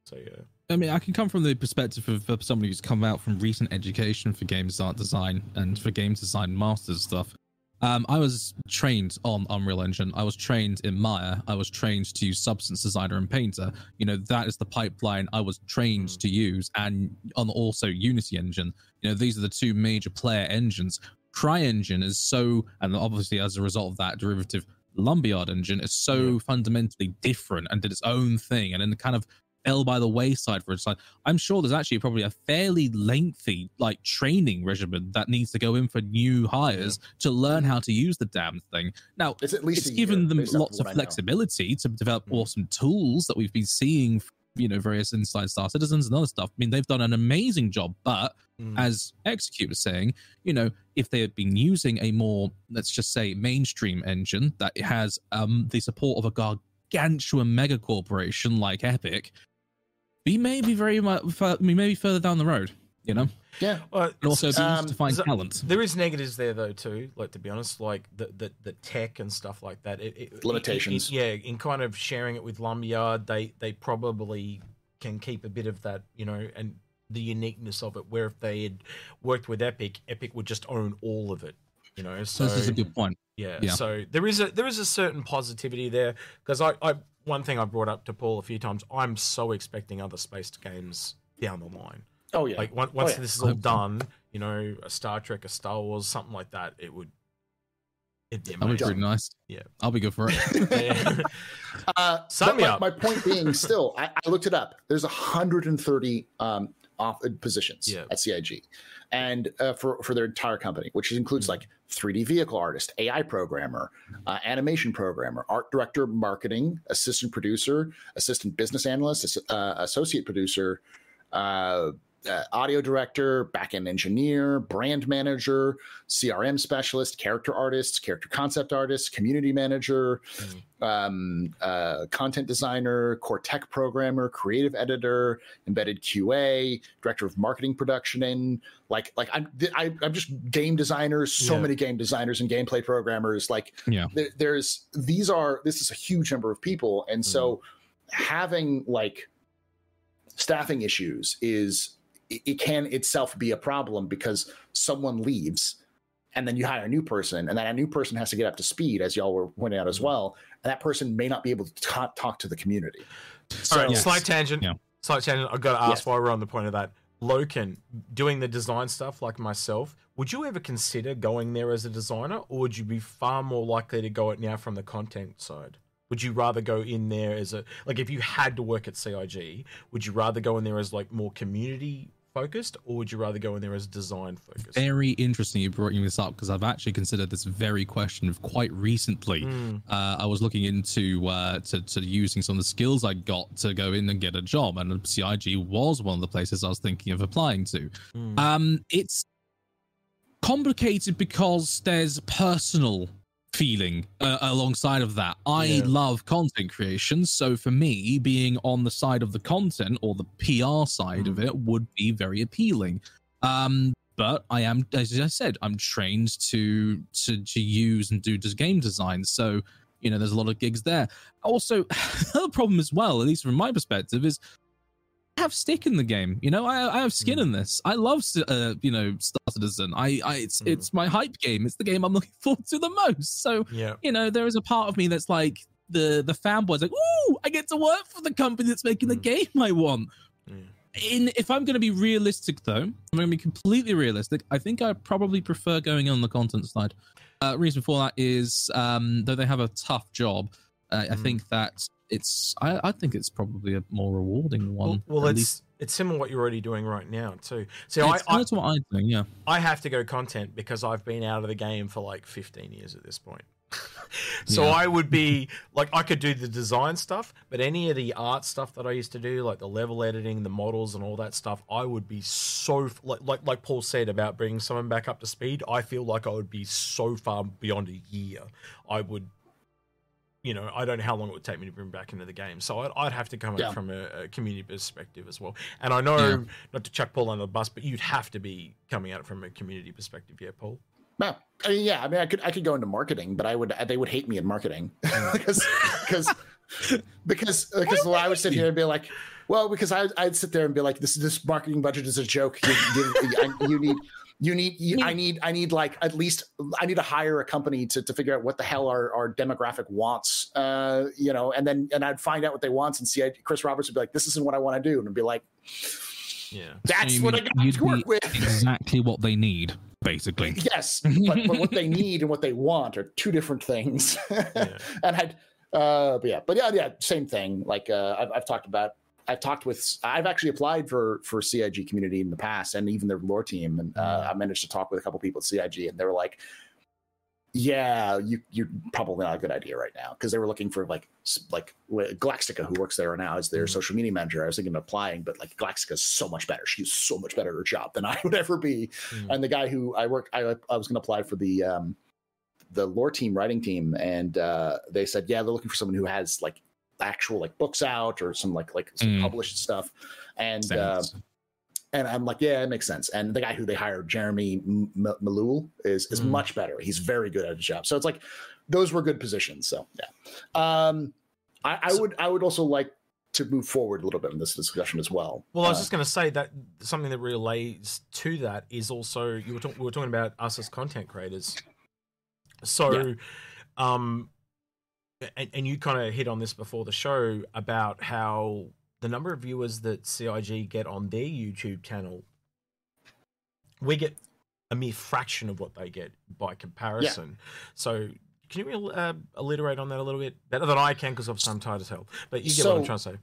So yeah, I mean, I can come from the perspective of, of somebody who's come out from recent education for games art design and for games design masters stuff. Um, I was trained on Unreal Engine. I was trained in Maya. I was trained to use Substance Designer and Painter. You know, that is the pipeline I was trained Mm. to use, and on also Unity Engine. You know, these are the two major player engines. CryEngine is so, and obviously as a result of that, derivative Lumberyard Engine is so Yeah. fundamentally different and did its own thing, and then kind of fell by the wayside for its time. I'm sure there's actually probably a fairly lengthy like training regimen that needs to go in for new hires to learn how to use the damn thing. Now, it's at least it's given them lots of what I know. flexibility to develop Mm. awesome tools that we've been seeing you know various inside star citizens and other stuff i mean they've done an amazing job but Mm. as execute was saying you know if they had been using a more let's just say mainstream engine that has um the support of a gargantuan mega corporation like epic we may be very much we may be further down the road you know yeah Well, and also be um, to find so- talent there is negatives there though too. Like to be honest, like the the, the tech and stuff like that. It, it, Limitations. it- yeah, in kind of sharing it with Lumberyard, they they probably can keep a bit of that, you know, and the uniqueness of it. Where if they had worked with Epic, Epic would just own all of it. You know, so this is a good point yeah, Yeah. So there is a there is a certain positivity there because I, I one thing I brought up to Paul a few times. I'm so expecting other space games down the line. oh yeah Like once, once yeah. this is all done, you know, a Star Trek, a Star Wars, something like that, it would. It'd be that'll be pretty nice Yeah. i'll be good for it [LAUGHS] Yeah. Uh, Sign me my, up. my point being, [LAUGHS] still, I, I looked it up. There's 130 um, off positions Yeah. at CIG, and uh, for for their entire company, which includes Mm. like 3D vehicle artist, AI programmer, uh, animation programmer, art director, marketing, assistant producer, assistant business analyst, uh, associate producer, uh, uh, audio director, backend engineer, brand manager, CRM specialist, character artists, character concept artists, community manager, Mm. um, uh, content designer, core tech programmer, creative editor, embedded QA, director of marketing production, and like like I'm I, I'm just game designers. So Yeah. many game designers and gameplay programmers. Like Yeah. there, there's these are this is a huge number of people, and so having like staffing issues is it, it can itself be a problem because someone leaves and then you hire a new person and that new person has to get up to speed as y'all were pointing out as mm-hmm. well and that person may not be able to ta- talk to the community so All right, Yes. slight tangent. Yeah. Slight tangent. I've got to ask Yes. while we're on the point of that. Loken, doing the design stuff like myself, would you ever consider going there as a designer, or would you be far more likely to go it now from the content side? Would you rather go in there as a like if you had to work at CIG, would you rather go in there as like more community focused, or would you rather go in there as design focused? Very interesting you brought this up because I've actually considered this very question quite recently. Mm, Uh, I was looking into uh, to, to using some of the skills I got to go in and get a job, and CIG was one of the places I was thinking of applying to. mm. Um, it's complicated because there's personal feeling uh, alongside of that. I Yeah. love content creation, so for me, being on the side of the content or the PR side of it would be very appealing. Um, but I am, as I said, I'm trained to to to use and do just game design, so you know there's a lot of gigs there. Also, [LAUGHS] the problem as well, at least from my perspective, is have stick in the game. You know, I, I have skin Mm. in this. I love, uh, you know, Star Citizen. I, I, it's, Mm. it's my hype game. It's the game I'm looking [LAUGHS] forward to the most. So, yeah. you know, there is a part of me that's like the the fanboy's like, ooh, I get to work for the company that's making the Mm. game I want. In if I'm going to be realistic though, I'm going to be completely realistic. I think I probably prefer going on the content side. Uh, reason for that is um, though they have a tough job, uh, I Mm. think that it's I, I think it's probably a more rewarding one. Well, well it's least it's similar to what you're already doing right now too. So I, it's I to what I think. Yeah, I have to go content because I've been out of the game for like 15 years at this point. [LAUGHS] so Yeah. I would be like I could do the design stuff, but any of the art stuff that I used to do, like the level editing, the models, and all that stuff, I would be so like like like Paul said about bringing someone back up to speed. I feel like I would be so far beyond a year. I would. You know, I don't know how long it would take me to bring back into the game, so I'd, I'd have to come Yeah. from a, a community perspective as well. And I know, Yeah. not to chuck Paul under the bus, but you'd have to be coming at it from a community perspective, yeah, Paul. No, I mean, yeah, I mean, I could I could go into marketing, but I would they would hate me in marketing mm. [LAUGHS] [LAUGHS] because because because because well, I would sit here and be like, well, because I I'd sit there and be like, this this marketing budget is a joke. You, you, you need. You need, you, I need, I need like at least, I need to hire a company to, to figure out what the hell our, our demographic wants, uh, you know, and then, and I'd find out what they want and see, I, Chris Roberts would be like, this isn't what I want to do. And I'd be like, Yeah. that's you what I got you'd to work with. exactly what they need, basically. Yes, [LAUGHS] but, but what they need and what they want are two different things. Yeah. [LAUGHS] and had, uh, but yeah, but yeah, yeah, same thing. Like uh, I've, I've talked about, I've talked with, I've actually applied for for CIG community in the past, and even their lore team, and uh, I managed to talk with a couple people at CIG, and they were like, "Yeah, you you're probably not a good idea right now," because they were looking for like like Galactica, who works there now as their Mhm. social media manager. I was thinking of applying, but like Galactica's so much better. She's so much better at her job than [LAUGHS] I would ever be Mm. and the guy who I work, I, I was going to apply for the um, the lore team writing team, and uh, they said, yeah, they're looking for someone who has like actual like books out or some like like some Mm. published stuff, and uh, and I'm like, yeah, it makes sense. And the guy who they hired, Jeremy M- Malul, is is Mm. much better. He's very good at his job. So it's like those were good positions. So yeah, um, I, I So- would I would also like to move forward a little bit in this discussion as well. Well, I was Uh, just going to say that something that relates to that is also you were, talk- we were talking about us as content creators. So, Yeah. um, and, and you kind of hit on this before the show about how the number of viewers that CIG get on their YouTube channel, we get a mere fraction of what they get by comparison. So. Can you uh, alliterate on that a little bit better than I can? Because obviously I'm tired as hell. But you get what I'm trying to say.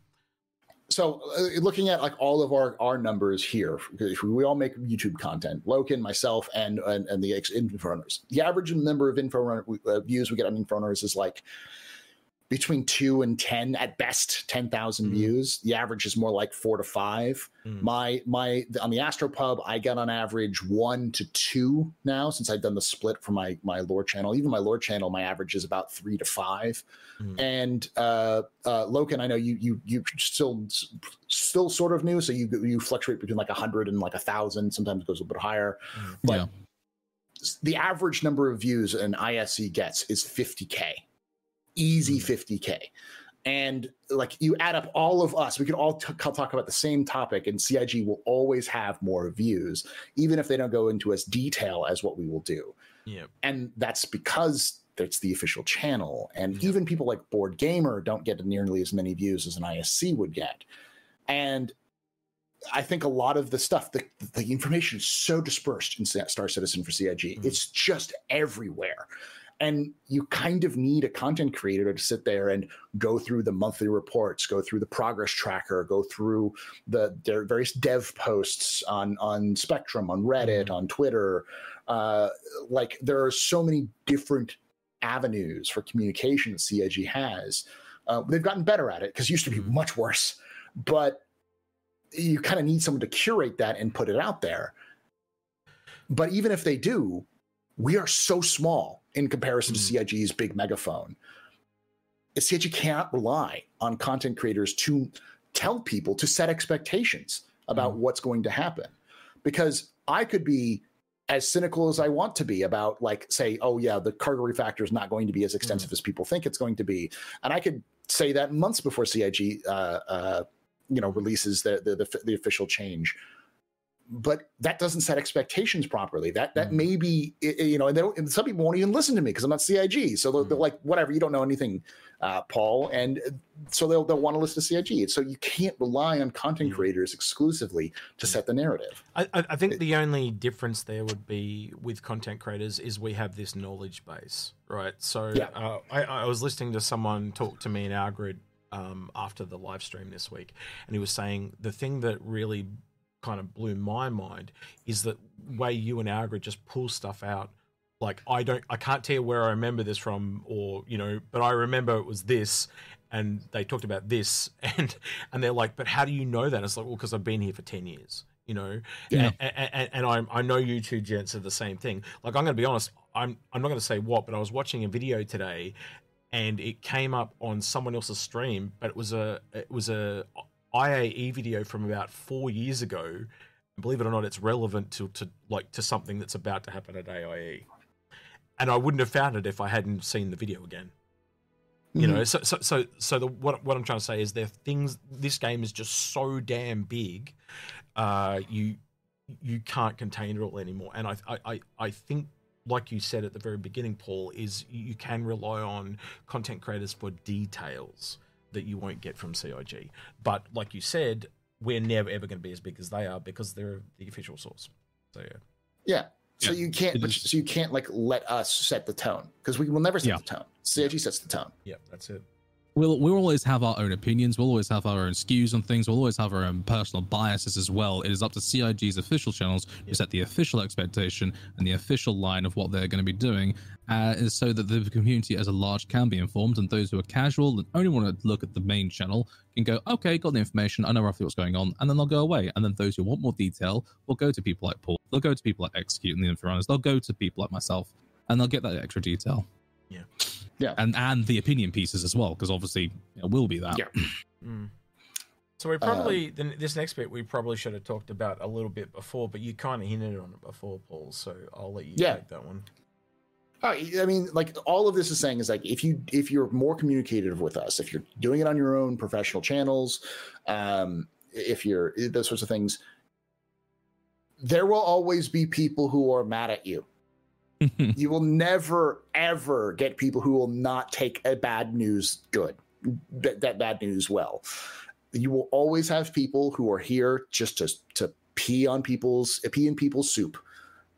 so uh, looking at like all of our our numbers here if we all make youtube content loken myself and and, and the ex- Inforunners the average number of Inforunner uh, views we get on Inforunners is like between two and ten at best, ten thousand Mm. views. The average is more like four to five. Mm. My my on the Astropub, I get on average one to two now since I've done the split for my my lore channel. Even my lore channel, my average is about three to five. Mm. And uh, uh, Loken, I know you you you still still sort of new, so you you fluctuate between like a hundred and like a thousand. Sometimes it goes a little bit higher. Mm. But Yeah. the average number of views an ISC gets is 50k, easy Mm. 50k. And like you add up all of us, we could all t- talk about the same topic, and CIG will always have more views, even if they don't go into as detail as what we will do. Yeah. And that's because it's the official channel. And Yeah. even people like BoredGamer don't get nearly as many views as an ISC would get. And I think a lot of the stuff, the, the information is so dispersed in Star Citizen for CIG. Mhm. It's just everywhere. And you kind of need a content creator to sit there and go through the monthly reports, go through the progress tracker, go through the their various dev posts on on Spectrum, on Reddit, Mhm. on Twitter. Uh, like there are so many different avenues for communication that CIG has. Uh, they've gotten better at it because it used to be much worse. But you kind of need someone to curate that and put it out there. But even if they do, we are so small in comparison Mm. to CIG's big megaphone. CIG cannot rely on content creators to tell people to set expectations about Mm. what's going to happen. Because I could be as cynical as I want to be about, like, say, oh, yeah, the cargo refactor is not going to be as extensive as people think it's going to be. And I could say that months before CIG, uh, uh, you know, releases the, the, the, the official change but that doesn't set expectations properly. That that Mm. may be i- i- you know, and, they don't, and some people won't even listen to me because I'm not CIG. So they're, they're Mm. like, whatever, you don't know anything, uh, Paul, and uh, so they'll they'll want to listen to CIG. And so you can't rely on content Mm. creators exclusively to Mm. set the narrative. I, I I think the only difference there would be with content creators is we have this knowledge base, right? So Yeah. uh, I, I was listening to someone talk to me in our grid um, after the live stream this week, and he was saying the thing that really kind of blew my mind is that way you and our grid just pull stuff out. Like I don't, I can't tell you where I remember this from, or you know, but I remember it was this, and they talked about this, [LAUGHS] and and they're like, but how do you know that? It's like, well, because I've been here for ten years, you know, Yeah. and, and, and I, I know you two gents are the same thing. Like I'm going to be honest, I'm I'm not going to say what, but I was watching a video today, and it came up on someone else's stream, but it was a it was a IAE video from about four years ago. Believe it or not, it's relevant to, to like to something that's about to happen at AIE, and I wouldn't have found it if I hadn't seen the video again. You know so so so, so the, what, what i'm trying to say is there are things this game is just so damn big uh you you can't contain it all anymore. And i i i, I think like you said at the very beginning paul is you can rely on content creators for details that you won't get from cig but like you said we're never ever going to be as big as they are because they're the official source so yeah Yeah. So Yeah, you can't, but, so you can't like let us set the tone because we will never set Yeah. the tone. CIG sets the tone. yeah that's it We'll we'll always have our own opinions. We'll always have our own skews on things. We'll always have our own personal biases as well. It is up to CIG's official channels to set the official expectation and the official line of what they're going to be doing, uh, so that the community as a large can be informed, and those who are casual and only want to look at the main channel can go, okay, got the information. I know roughly what's going on, and then they'll go away. And then those who want more detail will go to people like Paul. They'll go to people like Execute and the Inforunners. They'll go to people like myself, and they'll get that extra detail. Yeah. Yeah. And and the opinion pieces as well, because obviously it will be that. Yeah. [CLEARS THROAT] Mm. So we probably then this next bit we probably should have talked about a little bit before, but you kind of hinted on it before, Paul. So I'll let you Yeah. take that one. Uh, I mean, like all of this is saying is like if you if you're more communicative with us, if you're doing it on your own professional channels, um, if you're those sorts of things, there will always be people who are mad at you. [LAUGHS] you will never ever get people who will not take a bad news good, that, that bad news well. You will always have people who are here just to to pee on people's pee in people's soup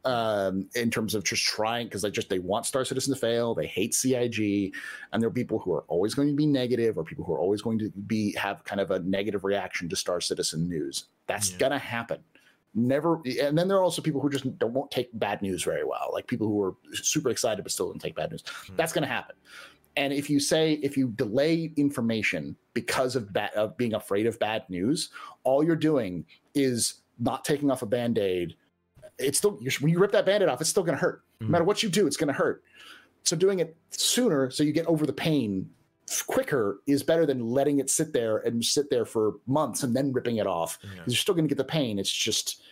um, in terms of just trying because they just they want Star Citizen to fail. They hate CIG, and there are people who are always going to be negative, or people who are always going to be have kind of a negative reaction to Star Citizen news. That's Yeah. gonna happen. Never, and then there are also people who just don't won't take bad news very well, like people who are super excited but still don't take bad news. Hmm. That's gonna happen. and if you say if you delay information because of bad of being afraid of bad news, all you're doing is not taking off a band-aid. It's still when you rip that band-aid off, it's still going to hurt. No Mm. matter what you do, it's going to hurt. So doing it sooner, so you get over the pain quicker, is better than letting it sit there and sit there for months and then ripping it off. Yeah. You're still going to get the pain. It's just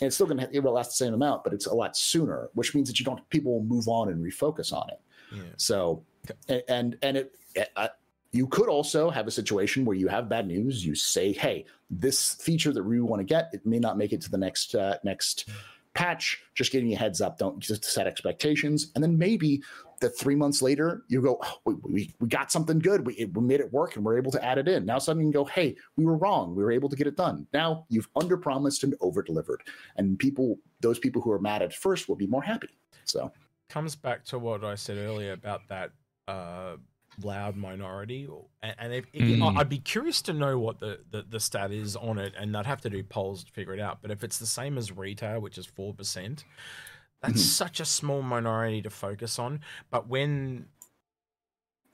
it's still going to it will last the same amount, but it's a lot sooner, which means that you don't people will move on and refocus on it. Yeah. So, a- and and it, uh, you could also have a situation where you have bad news. You say, "Hey, this feature that we want to get, it may not make it to the next uh, next patch." Just giving you a heads up. Don't just set expectations, and then maybe the three months later, you go, oh, we, we, we got something good. We, we made it work and we're able to add it in. Now suddenly you can go, hey, we were wrong. We were able to get it done. Now you've under promised and over delivered. And people, those people who are mad at first will be more happy. So, comes back to what I said earlier about that uh, loud minority, and, and if, if- Mm. I'd be curious to know what the, the the stat is on it, and I'd have to do polls to figure it out. But if it's the same as retail, which is four percent, that's Mhm. such a small minority to focus on. But when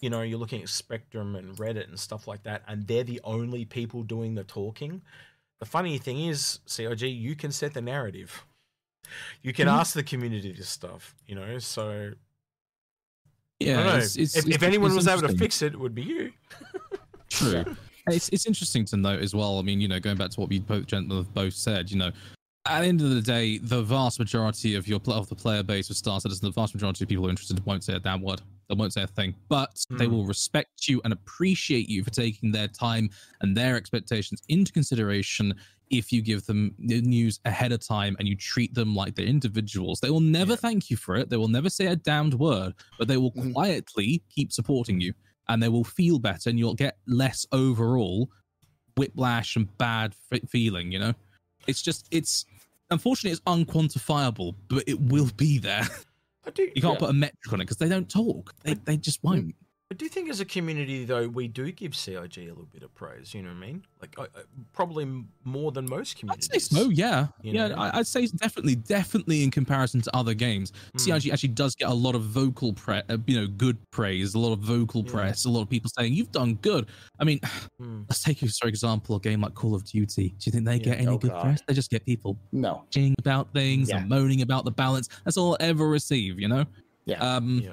you know you're looking at Spectrum and Reddit and stuff like that, and they're the only people doing the talking. The funny thing is, CIG, you can set the narrative. You can Mhm. ask the community this stuff, you know. So Yeah, it's, it's, if, it's- if anyone was able to fix it, it would be you. [LAUGHS] True. It's it's interesting to note as well. I mean, you know, going back to what we both gentlemen have both said, you know, at the end of the day, the vast majority of your of the player base of Star Citizen, the vast majority of people who are interested won't say a damn word. They won't say a thing, but they Hmm. will respect you and appreciate you for taking their time and their expectations into consideration. If you give them the news ahead of time and you treat them like they're individuals, they will never Yeah. thank you for it. They will never say a damned word, but they will Mhm. quietly keep supporting you and they will feel better and you'll get less overall whiplash and bad f- feeling you know it's just it's unfortunately it's unquantifiable but it will be there I do. you can't Yeah. put a metric on it because they don't talk they, they just won't I do you think as a community, though, we do give CIG a little bit of praise. You know what I mean? Like, uh, uh, probably more than most I'd communities. say so, yeah. You yeah, know? I, I'd say definitely, definitely in comparison to other games, Hmm. CIG actually does get a lot of vocal pre, uh, you know, good praise, a lot of vocal Yeah. press, a lot of people saying you've done good. I mean, [SIGHS] Hmm. let's take for example a game like Call of Duty. Do you think they Yeah. get any Oh, good God. press? They just get people no. bitching about things Yeah. and moaning about the balance. That's all I'll ever receive, you know? Yeah. Um, Yeah.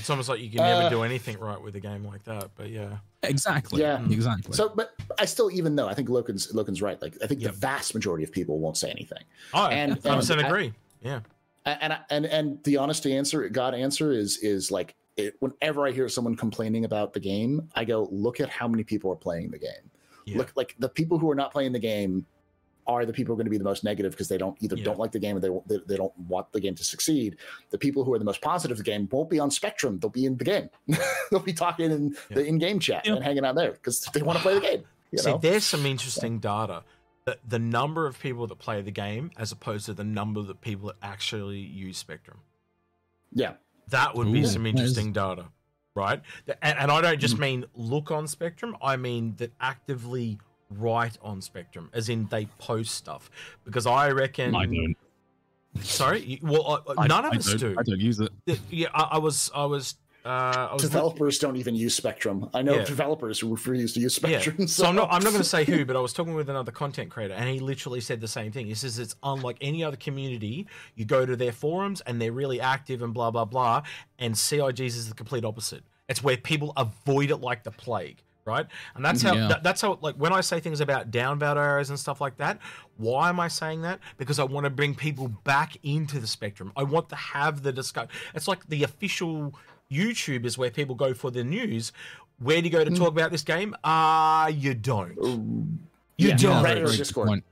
It's almost like you can never Uh, do anything right with a game like that. But yeah. exactly. Yeah. Exactly. So, but I still, even though I think Loken's Loken's right. Like, I think Yep. the vast majority of people won't say anything. I And- 100% and- agree. Yeah. and and and the honest answer god answer is is like it, whenever i hear someone complaining about the game i go look at how many people are playing the game Yeah. look like the people who are not playing the game are the people who are going to be the most negative because they don't either Yeah. don't like the game or they, they, they don't want the game to succeed the people who are the most positive of the game won't be on spectrum they'll be in the game [LAUGHS] they'll be talking in the in-game chat Yeah. and hanging out there because they want to play the game you See, know there's some interesting data. The, the number of people that play the game as opposed to the number of people that actually use Spectrum. yeah That would be some That is- interesting data, right? And, and I don't just Mm-hmm. mean look on Spectrum. I mean that actively write on Spectrum, as in they post stuff. Because I reckon. I don't. Sorry, well, uh, I- none of I us don't- I don't use it. Yeah, I, I was, I was, uh, I was. look- developers don't even use spectrum i know Yeah. developers who refuse to use Yeah. spectrum [LAUGHS] So I'm not. I'm not going to say who, but I was talking with another content creator, and he literally said the same thing. He says it's unlike any other community. You go to their forums, and they're really active and blah blah blah. And CIGs is the complete opposite. It's where people avoid it like the plague, right? And that's how. Yeah. That, that's how. Like when I say things about downvote areas and stuff like that. Why am I saying that? Because I want to bring people back into the spectrum. I want to have the discussion. It's like the official YouTube is where people go for the news. Where do you go to talk about this game? Ah, you don't. You Yeah, don't. Reddit very or Discord.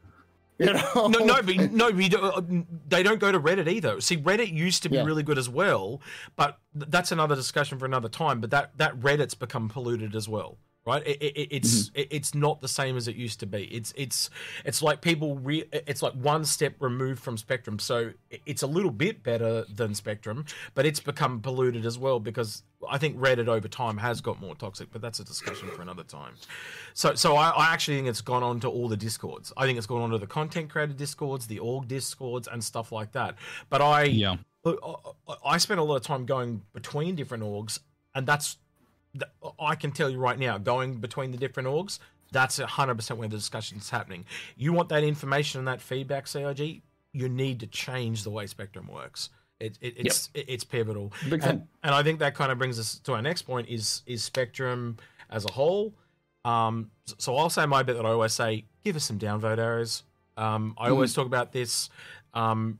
you know [LAUGHS] No, no, but no, we don't, they don't go to Reddit either. See, Reddit used to be Yeah. really good as well, but that's another discussion for another time. But that that Reddit's become polluted as well, right? It, it, it- it's mm-hmm. it, it's not the same as it used to be. It's it's it's like people re, it's like one step removed from Spectrum, so it's a little bit better than Spectrum, but it's become polluted as well because I think Reddit over time has got more toxic. But that's a discussion for another time. So, so I, I actually think it's gone on to all the discords. I think it's gone on to the content creator discords, the org discords, and stuff like that. But I, Yeah. I, I spent a lot of time going between different orgs, and that's th- I can tell you right now, going between the different orgs, that's hundred percent where the discussion's happening. You want that information and that feedback, CIG. You need to change the way Spectrum works. It, it, it's it, it's pivotal, and, and I think that kind of brings us to our next point: is is Spectrum as a whole. Um, so I'll say my bit that I always say: give us some downvote arrows. Um, I always talk about this. Um,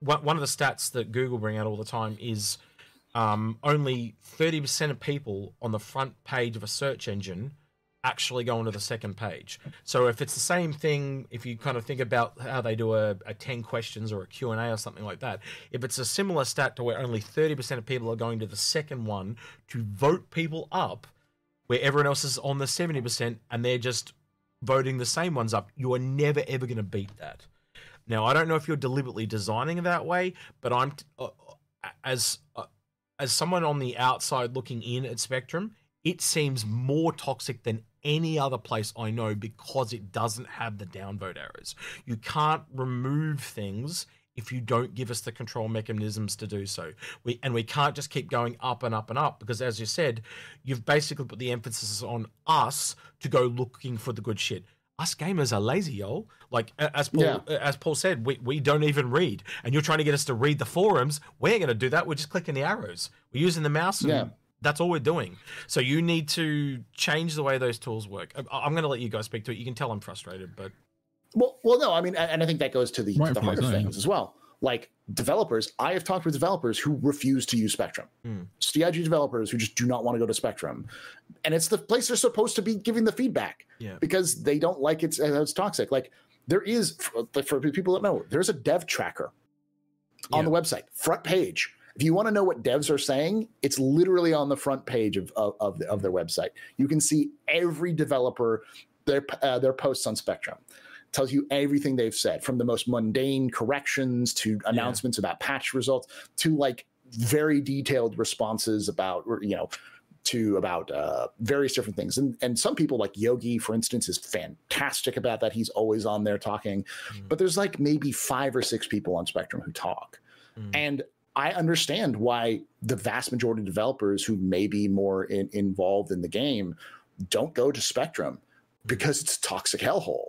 one one of the stats that Google bring out all the time is um, only 30% of people on the front page of a search engine actually go onto the second page. So if it's the same thing, if you kind of think about how they do a, a 10 questions or a Q&A or something like that, if it's a similar stat to where only 30% of people are going to the second one to vote people up, where everyone else is on the 70% and they're just voting the same ones up, you are never ever going to beat that. Now, I don't know if you're deliberately designing it that way, but I'm uh, as uh, as someone on the outside looking in at Spectrum, it seems more toxic than any other place I know because it doesn't have the downvote arrows. You can't remove things if you don't give us the control mechanisms to do so. We and we can't just keep going up and up and up because as you said, you've basically put the emphasis on us to go looking for the good shit. Us gamers are lazy, yo. Like as Paul Yeah. as Paul said, we, we don't even read. And you're trying to get us to read the forums. We're gonna do that. We're just clicking the arrows. We're using the mouse and Yeah. that's all we're doing. So you need to change the way those tools work. I- I'm gonna let you guys speak to it. You can tell I'm frustrated, but Well, well, no, I mean, and I think that goes to the, to the heart of so, yeah. things as well. Like developers, I have talked with developers who refuse to use Spectrum. Hmm. CIG developers who just do not want to go to Spectrum, and it's the place they're supposed to be giving the feedback Yeah. because they don't like it. uh, It's toxic. Like there is for, for people that know, there's a dev tracker on Yeah. the website, front page. If you want to know what devs are saying, it's literally on the front page of of, of, the- of their website. You can see every developer their uh, their posts on Spectrum. Tells you everything they've said, from the most mundane corrections to announcements about patch results to like very detailed responses about you know to about uh, various different things. And and some people like Yogi, for instance, is fantastic about that. He's always on there talking. Mm. But there's like maybe five or six people on Spectrum who talk. Mm. And I understand why the vast majority of developers who may be more in, involved in the game don't go to Spectrum because it's a toxic hellhole.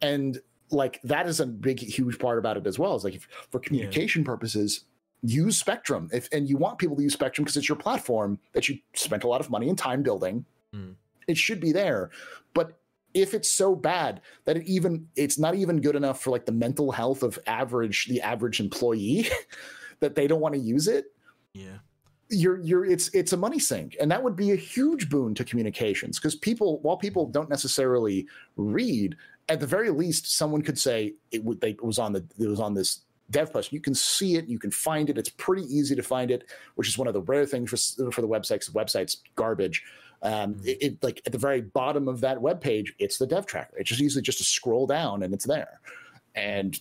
And like that is a big, huge part about it as well. Is like if, for communication purposes, use Spectrum. If and you want people to use Spectrum because it's your platform that you spent a lot of money and time building, Mm. it should be there. But if it's so bad that it even it's not even good enough for like the mental health of average the average employee [LAUGHS] that they don't want to use it yeah. you're you're it's it's a money sink and that would be a huge boon to communications because people while people don't necessarily read at the very least someone could say it, would, they, it was on the it was on this dev post you can see it you can find it it's pretty easy to find it which is one of the rare things for, for the websites. the website's garbage. Um, it, it like at the very bottom of that web page it's the dev tracker. It's just easily just to scroll down and it's there. And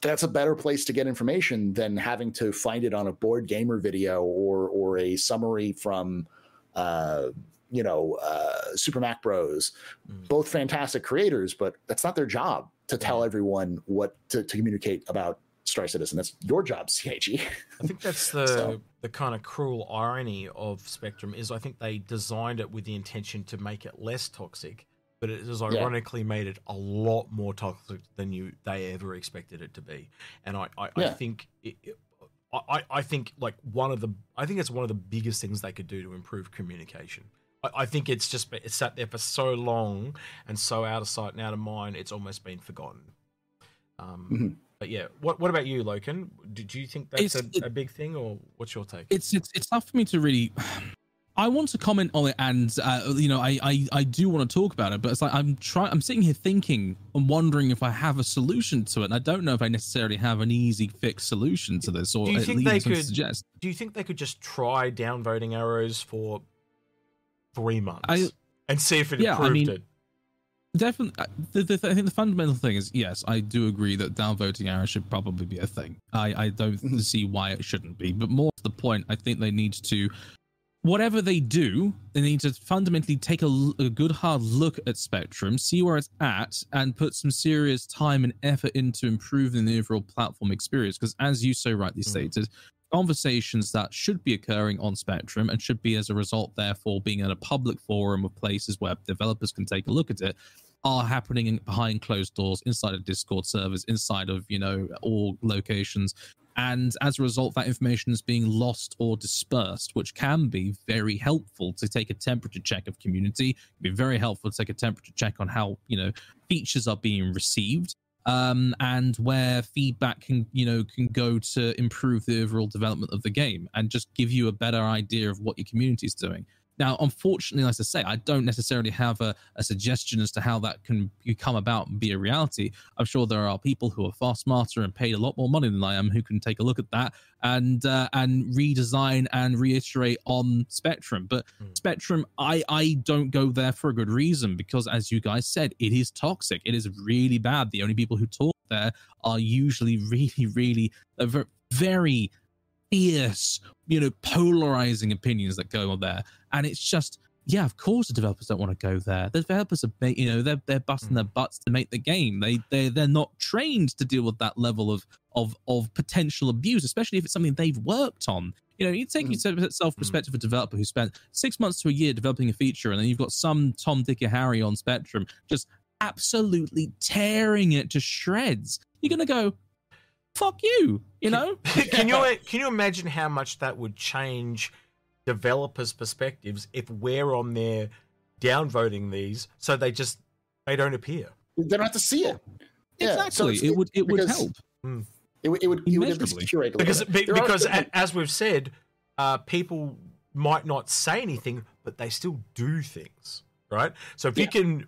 that's a better place to get information than having to find it on a BoredGamer video or or a summary from uh you know uh super mac bros. Mm. both fantastic creators but that's not their job to tell everyone what to, to communicate about star citizen. That's your job cig [LAUGHS] I think that's the So- the kind of cruel irony of Spectrum is I think they designed it with the intention to make it less toxic, but it has ironically made it a lot more toxic than you they ever expected it to be. And I I, I think it, it- I, I think like one of the I think it's one of the biggest things they could do to improve communication. I, I think it's just it's sat there for so long and so out of sight and out of mind, it's almost been forgotten. Um, Mhm. But yeah, what what about you, Loken? Do, do you think that's a, it- a big thing, or what's your take? it's it's it's tough for me to really I want to comment on it and uh, you know I, I I do want to talk about it but it's like I'm trying I'm sitting here thinking and wondering if I have a solution to it and I don't know if I necessarily have an easy fix solution to this or Do you at think least they could- suggest Do you think they could just try downvoting arrows for three months I- and see if it Yeah, I improved mean, it? Definitely, the, the, I think the fundamental thing is yes, I do agree that downvoting arrows should probably be a thing. I, I don't Mhm. see why it shouldn't be, but more to the point, I think they need to, whatever they do, they need to fundamentally take a, a good hard look at Spectrum, see where it's at, and put some serious time and effort into improving the overall platform experience. Because as you so rightly Mhm. stated, conversations that should be occurring on Spectrum and should be as a result, therefore, being in a public forum of places where developers can take a look at it are happening behind closed doors inside of discord servers inside of you know all locations. And as a result that information is being lost or dispersed which can be very helpful to take a temperature check of community. It can be very helpful to take a temperature check on how you know features are being received um, and where feedback can you know can go to improve the overall development of the game and just give you a better idea of what your community is doing now, unfortunately, as I say, I don't necessarily have a, a suggestion as to how that can come about and be a reality. I'm sure there are people who are far smarter and paid a lot more money than I am who can take a look at that and uh, and redesign and reiterate on Spectrum. But mm. Spectrum, I I don't go there for a good reason because, as you guys said, it is toxic. It is really bad. The only people who talk there are usually [LAUGHS] really, really uh, very fierce, you know, polarizing opinions that go on there. And it's just, yeah, of course the developers don't want to go there. The developers are, you know, they're they're busting mm. their butts to make the game. They they they're not trained to deal with that level of of of potential abuse, especially if it's something they've worked on. You know, you take mm. yourself perspective of a developer who spent six months to a year developing a feature, and then you've got some Tom, Dick, or Harry on Spectrum just absolutely tearing it to shreds. You're gonna go, fuck you, you know? [LAUGHS] can you [LAUGHS] can you imagine how much that would change developers' perspectives if we're on there downvoting these so they just they don't appear. They don't have to see it. Yeah, exactly. So it would it would help. Hmm. It, it would it would at least curate because be, because are, as we've said, uh, people might not say anything, but they still do things, right? So if yeah. you can,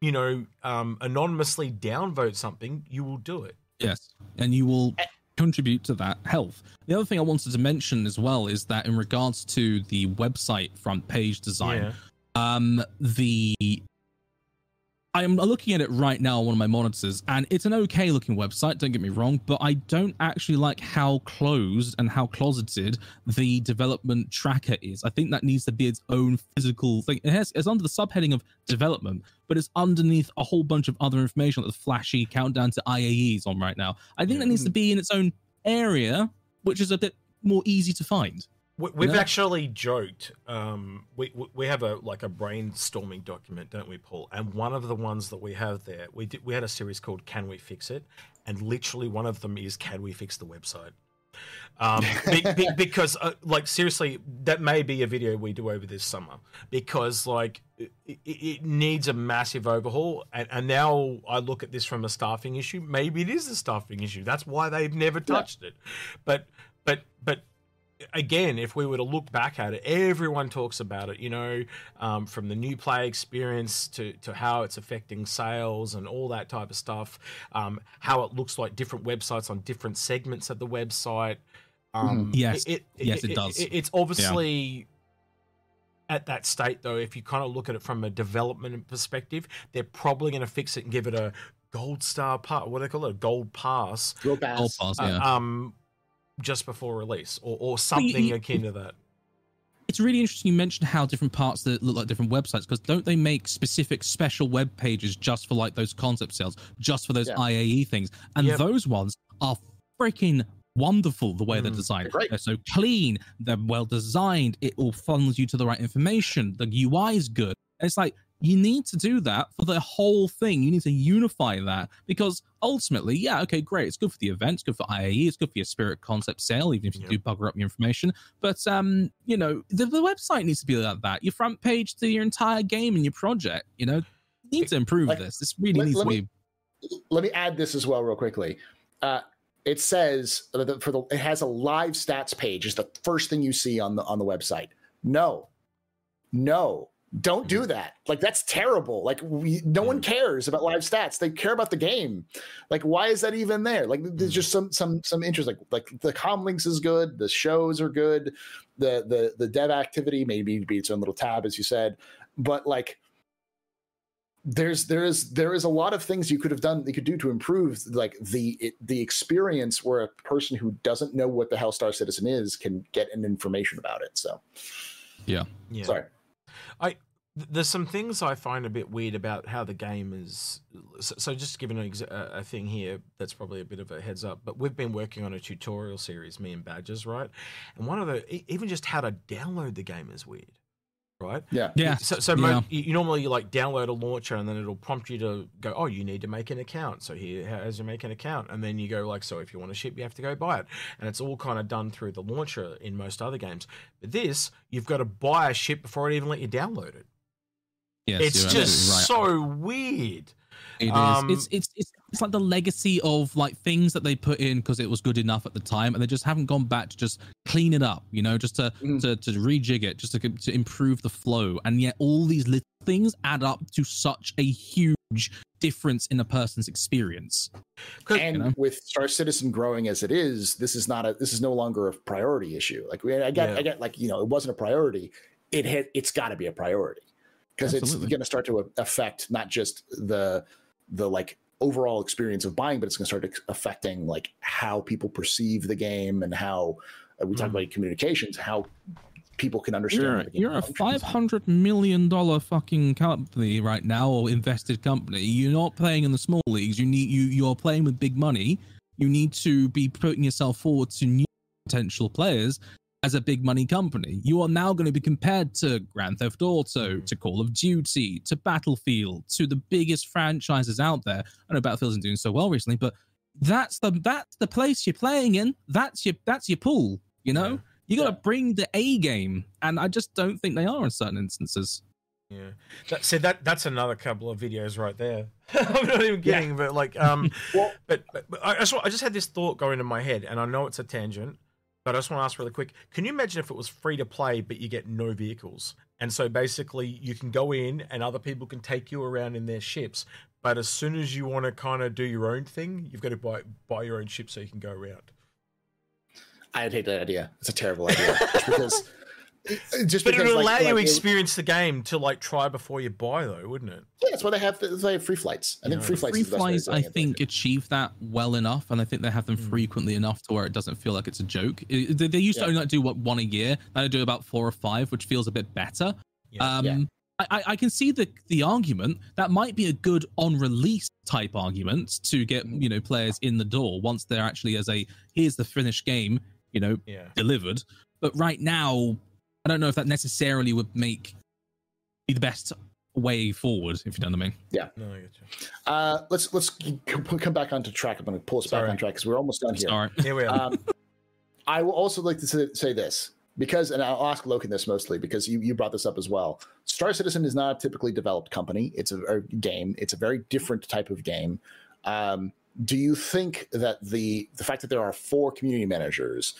you know, um, anonymously downvote something, you will do it. Yes, and you will. Contribute to that health. The other thing I wanted to mention as well is that in regards to the website front page design, yeah. um, the I'm looking at it right now on one of my monitors, and it's an okay looking website, don't get me wrong, but I don't actually like how closed and how closeted the development tracker is. I think that needs to be its own physical thing. It has, it's under the subheading of development, but it's underneath a whole bunch of other information like the flashy countdown to IAEs on right now. I think that needs to mm. be in its own area, which is a bit more easy to find. We've actually joked. Um, we we have a like a brainstorming document, don't we, Paul? And one of the ones that we have there, we did, we had a series called "Can We Fix It?" and literally one of them is "Can we fix the website?" Um, be, be, [LAUGHS] because uh, like seriously, that may be a video we do over this summer because like it, it needs a massive overhaul. And, and, now I look at this from a staffing issue. Maybe it is a staffing issue. That's why they've never touched yeah. it. But again, if we were to look back at it, everyone talks about it, you know, um, from the new play experience to, to how it's affecting sales and all that type of stuff, um, how it looks like different websites on different segments of the website. Um, mm-hmm. yes, it, it, yes, it, it does. it's obviously. Yeah. At that state, though, if you kind of look at it from a development perspective, they're probably going to fix it and give it a gold star pass. What do they call it? A gold pass. Gold pass. Gold pass. Yeah. Uh, um, just before release or, or something you, akin to that. It's really interesting you mentioned how different parts that look like different websites because don't they make specific special web pages just for like those concept sales, just for those yeah. IAE things? And yep. those ones are freaking wonderful the way mm, they're designed. They're, they're, so clean, they're well designed, it all funnels you to the right information, the UI is good. And it's like you need to do that for the whole thing. You need to unify that because ultimately, yeah, okay, great. It's good for the event. It's good for IAE. It's good for your spirit concept sale, even if you do bugger up your information. But, um, you know, the, the website needs to be like that. Your front page to your entire game and your project, you know, need to improve like, this. This really let, needs let to me, be. Let me add this as well, real quickly. Uh, it says that for the it has a live stats page is the first thing you see on the on the website. No, no, don't do that. Like that's terrible. Like we, no one mm-hmm. cares about live stats. They care about the game. Like why is that even there? Like there's mm-hmm. just some some some interest like like the com links is good. The shows are good. The the the dev activity maybe be its own little tab as you said. But like there's there is there is a lot of things you could have done you could do to improve like the it, the experience where a person who doesn't know what the hell star citizen is can get an information about it so. Yeah. Yeah. Sorry I there's some things I find a bit weird about how the game is. So, so just giving an ex- a, thing here that's probably a bit of a heads up, but we've been working on a tutorial series, me and Badgers, right? And one of the even just how to download the game is weird, right? Yeah. Yeah. So, so yeah. mo- you, you normally like download a launcher and then it'll prompt you to go, oh, you need to make an account. So here, as you make an account, and then you go like, so if you want to ship, you have to go buy it, and it's all kind of done through the launcher in most other games. But this, you've got to buy a ship before it even let you download it. Yes, it's just right. so weird. It is. Um, it's, it's it's it's like the legacy of like things that they put in because it was good enough at the time, and they just haven't gone back to just clean it up. You know, just to Mhm. to, to rejig it, just to to improve the flow. And yet, all these little things add up to such a huge difference in a person's experience. and know? with Star Citizen growing as it is, this is not a this is no longer a priority issue. Like we, I get, Yeah. I get, like you know, it wasn't a priority. It had, it's got to be a priority because it's going to start to affect not just the the like overall experience of buying, but it's going to start ex- affecting like how people perceive the game and how uh, we talk Mm. about communications, how people can understand. You're, the game you're a five hundred million dollar fucking company right now, or invested company. You're not playing in the small leagues. You need you you're playing with big money. You need to be putting yourself forward to new potential players as a big money company. You are now going to be compared to Grand Theft Auto, to Call of Duty, to Battlefield, to the biggest franchises out there. I know Battlefield isn't doing so well recently, but that's the that's the place you're playing in. That's your that's your pool. You know. Yeah. You got to Yeah. bring the A game, and I just don't think they are in certain instances. Yeah. That, see that that's another couple of videos right there. [LAUGHS] I'm not even kidding, but like um [LAUGHS] Well- but, but, but I just I just had this thought going in my head and I know it's a tangent, but I just want to ask really quick. Can you imagine if it was free to play but you get no vehicles? And so basically you can go in and other people can take you around in their ships, but as soon as you want to kind of do your own thing, you've got to buy buy your own ship so you can go around. I'd hate that idea. It's a terrible idea. because, just But it because would like- allow you like, experience the game to like try before you buy though, wouldn't it? Yeah, that's why they have that's they have free flights. I think free flights. Free is the best way of flies, I it. think, achieve that well enough, and I think they have them Mm. frequently enough to where it doesn't feel like it's a joke. It- they, they used to only like do what one a year. Now they do about four or five, which feels a bit better. Yeah. Um, Yeah. I, I- I can see the the argument that might be a good on release type argument to get you know players in the door once they're actually as a here's the finished game, you know, Yeah. delivered. But right now, I don't know if that necessarily would make be the best way forward, if you know what I mean. Yeah. No, I get you. Uh, let's let's come back onto track. I'm going to pull us Sorry. back on track because we're almost done here. Sorry. [LAUGHS] Here we are. Um, I will also like to say, say this because, and I'll ask Loken this mostly because you, you brought this up as well. Star Citizen is not a typically developed company. It's a, a game. It's a very different type of game. Um, do you think that the the fact that there are four community managers,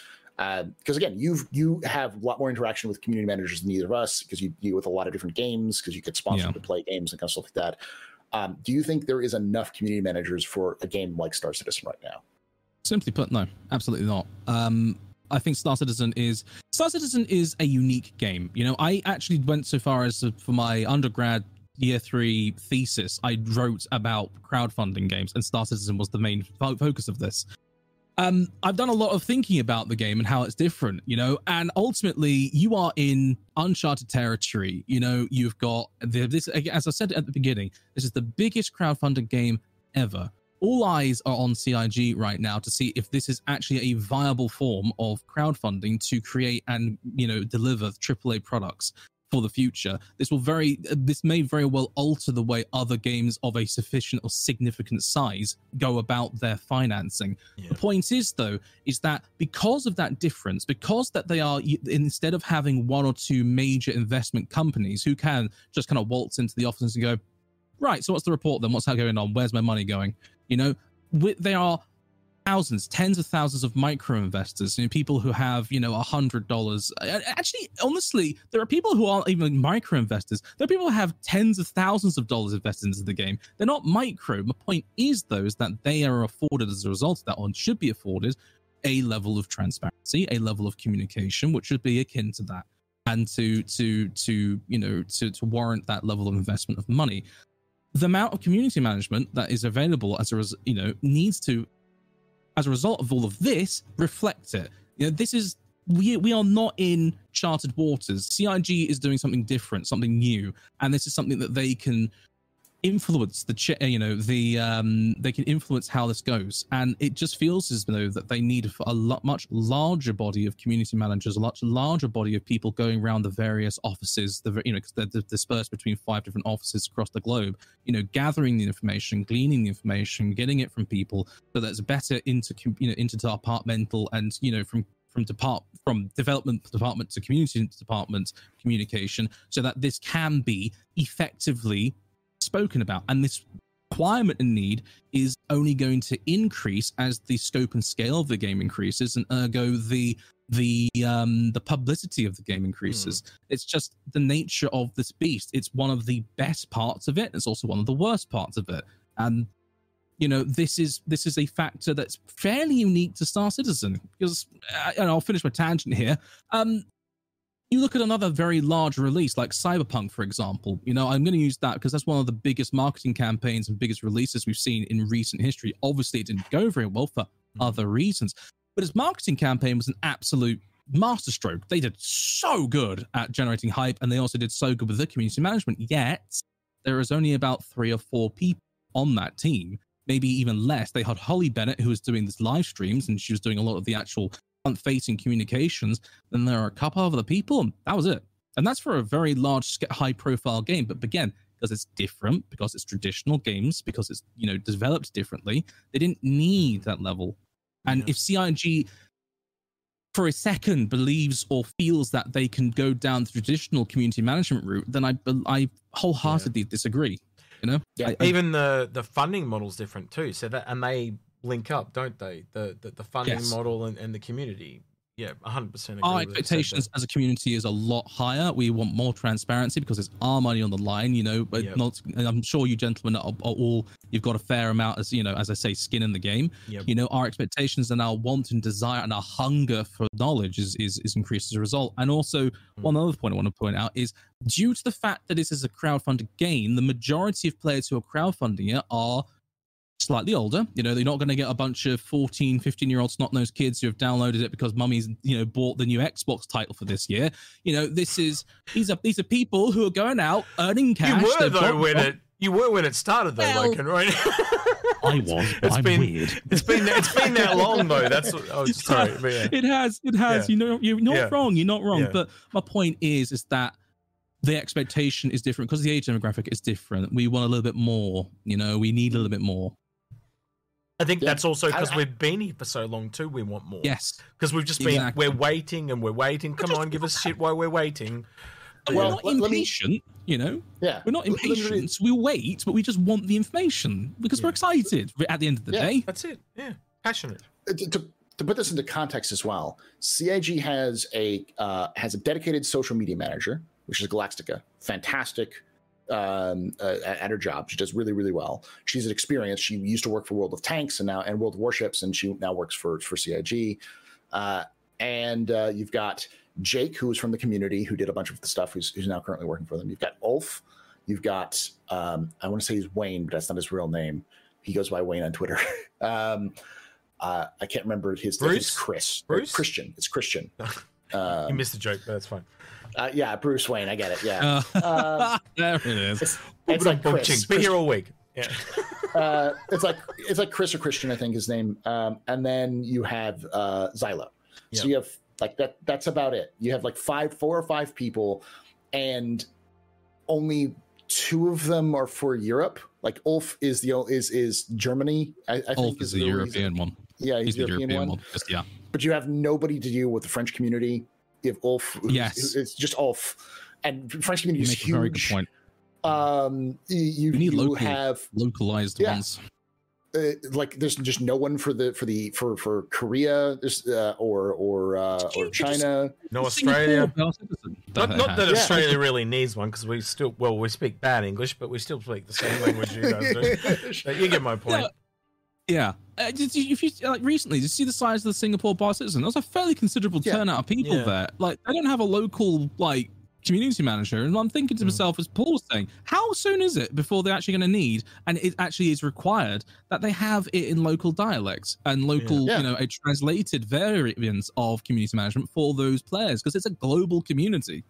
because again, you've you have a lot more interaction with community managers than either of us because you deal with a lot of different games because you get sponsored Yeah. to play games and kind of stuff like that. Um, do you think there is enough community managers for a game like Star Citizen right now? Simply put, no, absolutely not. Um, I think Star Citizen is Star Citizen is a unique game. You know, I actually went so far as to, for my undergrad year three thesis, I wrote about crowdfunding games, and Star Citizen was the main fo- focus of this. Um, I've done a lot of thinking about the game and how it's different, you know, and ultimately you are in uncharted territory. You know, you've got the, this, as I said at the beginning, this is the biggest crowdfunded game ever all eyes are on CIG right now to see if this is actually a viable form of crowdfunding to create and you know deliver AAA products for the future. This will very this may very well alter the way other games of a sufficient or significant size go about their financing. Yeah. The point is though is that because of that difference, because that they are instead of having one or two major investment companies who can just kind of waltz into the office and go, right, so what's the report then? What's that going on? Where's my money going? You know, they are thousands, tens of thousands of micro investors, you know, people who have, you know, a hundred dollars. Actually, honestly, there are people who aren't even micro investors. There are people who have tens of thousands of dollars invested into the game. They're not micro. My point is, though, is that they are afforded as a result of that, or should be afforded, a level of transparency, a level of communication, which should be akin to that, and to to to you know to to warrant that level of investment of money the amount of community management that is available as a res- you know needs to as a result of all of this reflect it you know this is we we are not in charted waters. CIG is doing something different, something new, and this is something that they can influence the you know the um they can influence how this goes. And it just feels as though that they need a lot much larger body of community managers a much larger body of people going around the various offices the you know because they're dispersed between five different offices across the globe you know gathering the information gleaning the information getting it from people so that's better into you know into departmental and you know from from depart from development department to community department communication so that this can be effectively spoken about. And this requirement and need is only going to increase as the scope and scale of the game increases, and ergo the the um the publicity of the game increases. Mm. It's just the nature of this beast. It's one of the best parts of it. It's also one of the worst parts of it. And you know this is this is a factor that's fairly unique to Star Citizen because uh, and I'll finish my tangent here. Um, you look at another very large release like Cyberpunk, for example. You know, I'm going to use that because that's one of the biggest marketing campaigns and biggest releases we've seen in recent history. Obviously, it didn't go very well for mm-hmm. other reasons, but its marketing campaign was an absolute masterstroke. They did so good at generating hype, and they also did so good with the community management. Yet, there is only about three or four people on that team, maybe even less. They had Holly Bennett, who was doing this live streams, and she was doing a lot of the actual facing communications, then there are a couple of other people, and that was it. And that's for a very large, high profile game. But again, because it's different, because it's traditional games, because it's you know developed differently, they didn't need that level. And yeah. if CIG for a second believes or feels that they can go down the traditional community management route, then I I wholeheartedly yeah. disagree. You know, yeah. I, even the the funding model's different too. So that and they link up, don't they? The the, the funding yes. model and, and the community. Yeah, 100%. Our expectations as a community is a lot higher. We want more transparency because it's our money on the line, you know. But yep. not, I'm sure you gentlemen are, are, all you've got a fair amount, as you know, as I say, skin in the game. Yep. You know, our expectations and our want and desire and our hunger for knowledge is is, is increased as a result. And also, mm. one other point I want to point out is due to the fact that this is a crowdfunded game, the majority of players who are crowdfunding it are slightly older. You know, they're not going to get a bunch of 14, 15 year old snot nosed kids who have downloaded it because mummy's, you know, bought the new Xbox title for this year. You know, this is, these are, these are people who are going out earning cash. You were though when it, you were when it started though, well, Loken, right? [LAUGHS] I was, but it's I'm been, weird. It's been, it's been that long though. That's, what, oh, [LAUGHS] sorry. Yeah. It has, it has, yeah. you know, you're not yeah. wrong. You're not wrong. But my point is, is that the expectation is different because the age demographic is different. We want a little bit more, you know, we need a little bit more. I think yeah. that's also because we've been here for so long too. We want more. Yes, because we've just been exactly. we're waiting and we're waiting. Come on, give us shit while we're waiting. Well, we're not impatient, me, you know. Yeah, we're not impatient. We wait, but we just want the information because yeah. we're excited. At the end of the yeah, day, that's it. Yeah, passionate. Uh, to, to, to, put this into context as well, CIG has a uh, has a dedicated social media manager, which is Galactica. Fantastic um, uh, at her job. She does really, really well. She's an experience. She used to work for World of Tanks and now and World of Warships, and she now works for for CIG. Uh, and uh, you've got Jake, who is from the community, who did a bunch of the stuff, who's, who's now currently working for them. You've got Ulf. You've got um, I want to say he's Wayne, but that's not his real name. He goes by Wayne on Twitter. [LAUGHS] um, uh, I can't remember his. Name. Bruce. Chris. Bruce. Christian. It's Christian. [LAUGHS] Um, you missed the joke, but that's fine. Uh, yeah, Bruce Wayne. I get it. Yeah. Uh, [LAUGHS] there it is. It's, it's like Chris. Be here all week. Yeah. [LAUGHS] uh, it's like it's like Chris or Christian, I think his name. Um, and then you have uh, Zyloh. Yep. So you have like that. That's about it. You have like five, four or five people, and only two of them are for Europe. Like Ulf is the is is Germany. I, I Ulf think is, is the European one. Yeah, he's, he's the European, European one. one. Just, yeah. But you have nobody to deal with the French community you have Ulf. Yes, [LAUGHS] it's just Ulf, and French community is huge. very good point. Um, you, you need you local, have localized yeah. ones. Uh, like there's just no one for the for the for for Korea uh, or or uh, or China. No Australia. Not, not that Australia really needs one because we still well we speak bad English, but we still speak the same language you guys do. [LAUGHS] you get my point. Yeah. Uh, did you, if you like recently, did you see the size of the Singapore bar citizen? There was a fairly considerable yeah. turnout of people yeah. there. Like they don't have a local like community manager. And I'm thinking to Mm. myself, as Paul's saying, how soon is it before they're actually going to need, and it actually is required that they have it in local dialects and local, Yeah. you know, a translated variant of community management for those players because it's a global community.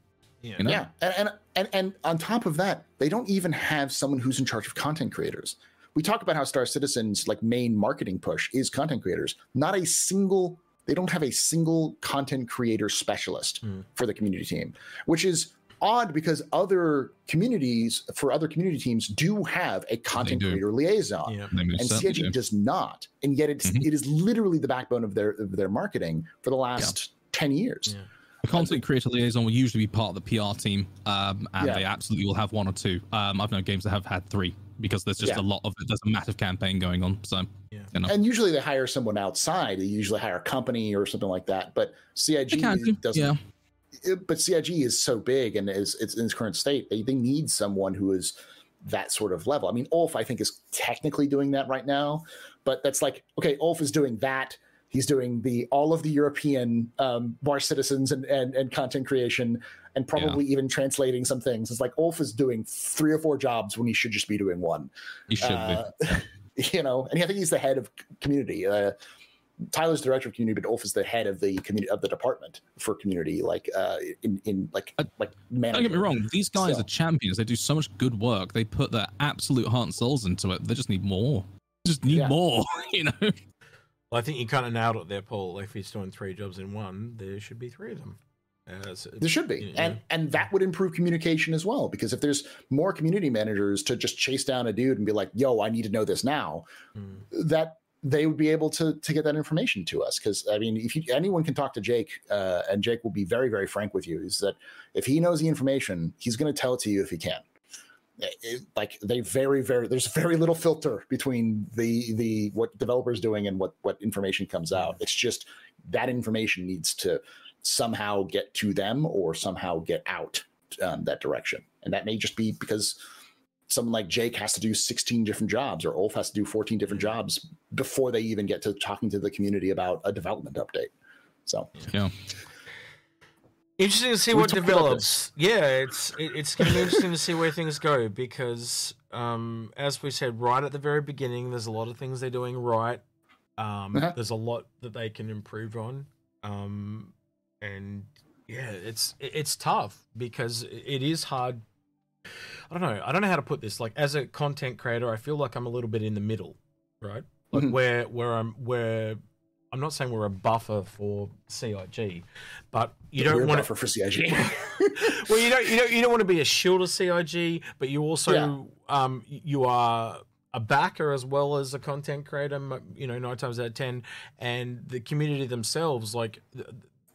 Yeah. You know? Yeah, and, and and and on top of that, they don't even have someone who's in charge of content creators. We talk about how Star Citizen's like main marketing push is content creators. Not a single. They don't have a single content creator specialist Hmm. for the community team, which is odd because other communities for other community teams do have a content creator liaison Yeah. And certainly CIG do. does not, and yet it's Mhm. it is literally the backbone of their of their marketing for the last ten years. Yeah. The content creator liaison will usually be part of the PR team, um, and Yeah. they absolutely will have one or two. Um, I've known games that have had three because there's just Yeah. a lot of there's a massive campaign going on. So, Yeah. you know, And usually they hire someone outside. They usually hire a company or something like that. But CIG They can do, doesn't. yeah. it- but CIG is so big and is it's in its current state. They they need someone who is that sort of level. I mean, Ulf I think is technically doing that right now, but that's like okay, Ulf is doing that. He's doing the all of the European um, bar citizens and, and and content creation, and probably even translating some things. It's like Ulf is doing three or four jobs when he should just be doing one. you should Uh, [LAUGHS] you know, and I think he's the head of community. Uh, Tyler's director of community, but Ulf is the head of the community of the department for community, like uh, in in like Uh, like be. manager. Don't get me wrong; these guys So- are champions. They do so much good work. They put their absolute heart and souls into it. They just need more. Just need Yeah. more. [LAUGHS] You know. Well, I think you kind of nailed it there, Paul. If he's doing three jobs in one, there should be three of them. So- There should be, Yeah. and and that would improve communication as well. Because if there's more community managers to just chase down a dude and be like, "Yo, I need to know this now," Mm. that they would be able to to get that information to us. Because I mean, if you, anyone can talk to Jake, uh, and Jake will be very very frank with you, is that if he knows the information, he's going to tell it to you if he can. It- it- like they very very there's very little filter between the the what developers doing and what what information comes out. It's just that information needs to somehow get to them or somehow get out um, that direction. And that may just be because someone like Jake has to do 16 different jobs or Ulf has to do 14 different jobs before they even get to talking to the community about a development update. So Yeah. Interesting to see We what develops. Yeah, it's it, it's going to be interesting to see where things go because, um, as we said right at the very beginning, there's a lot of things they're doing right. Um, Uh-huh. There's a lot that they can improve on, um, and yeah, it's it's tough because it is hard. I don't know. I don't know how to put this. Like as a content creator, I feel like I'm a little bit in the middle, right? Like Mhm. where where I'm where I'm not saying we're a buffer for CIG, but you don't want buffer for CIG. [LAUGHS] well, you don't, you don't, you don't want to be a shield of CIG, but you also, Yeah. um, you are a backer as well as a content creator. You know, nine times out of ten, and the community themselves, like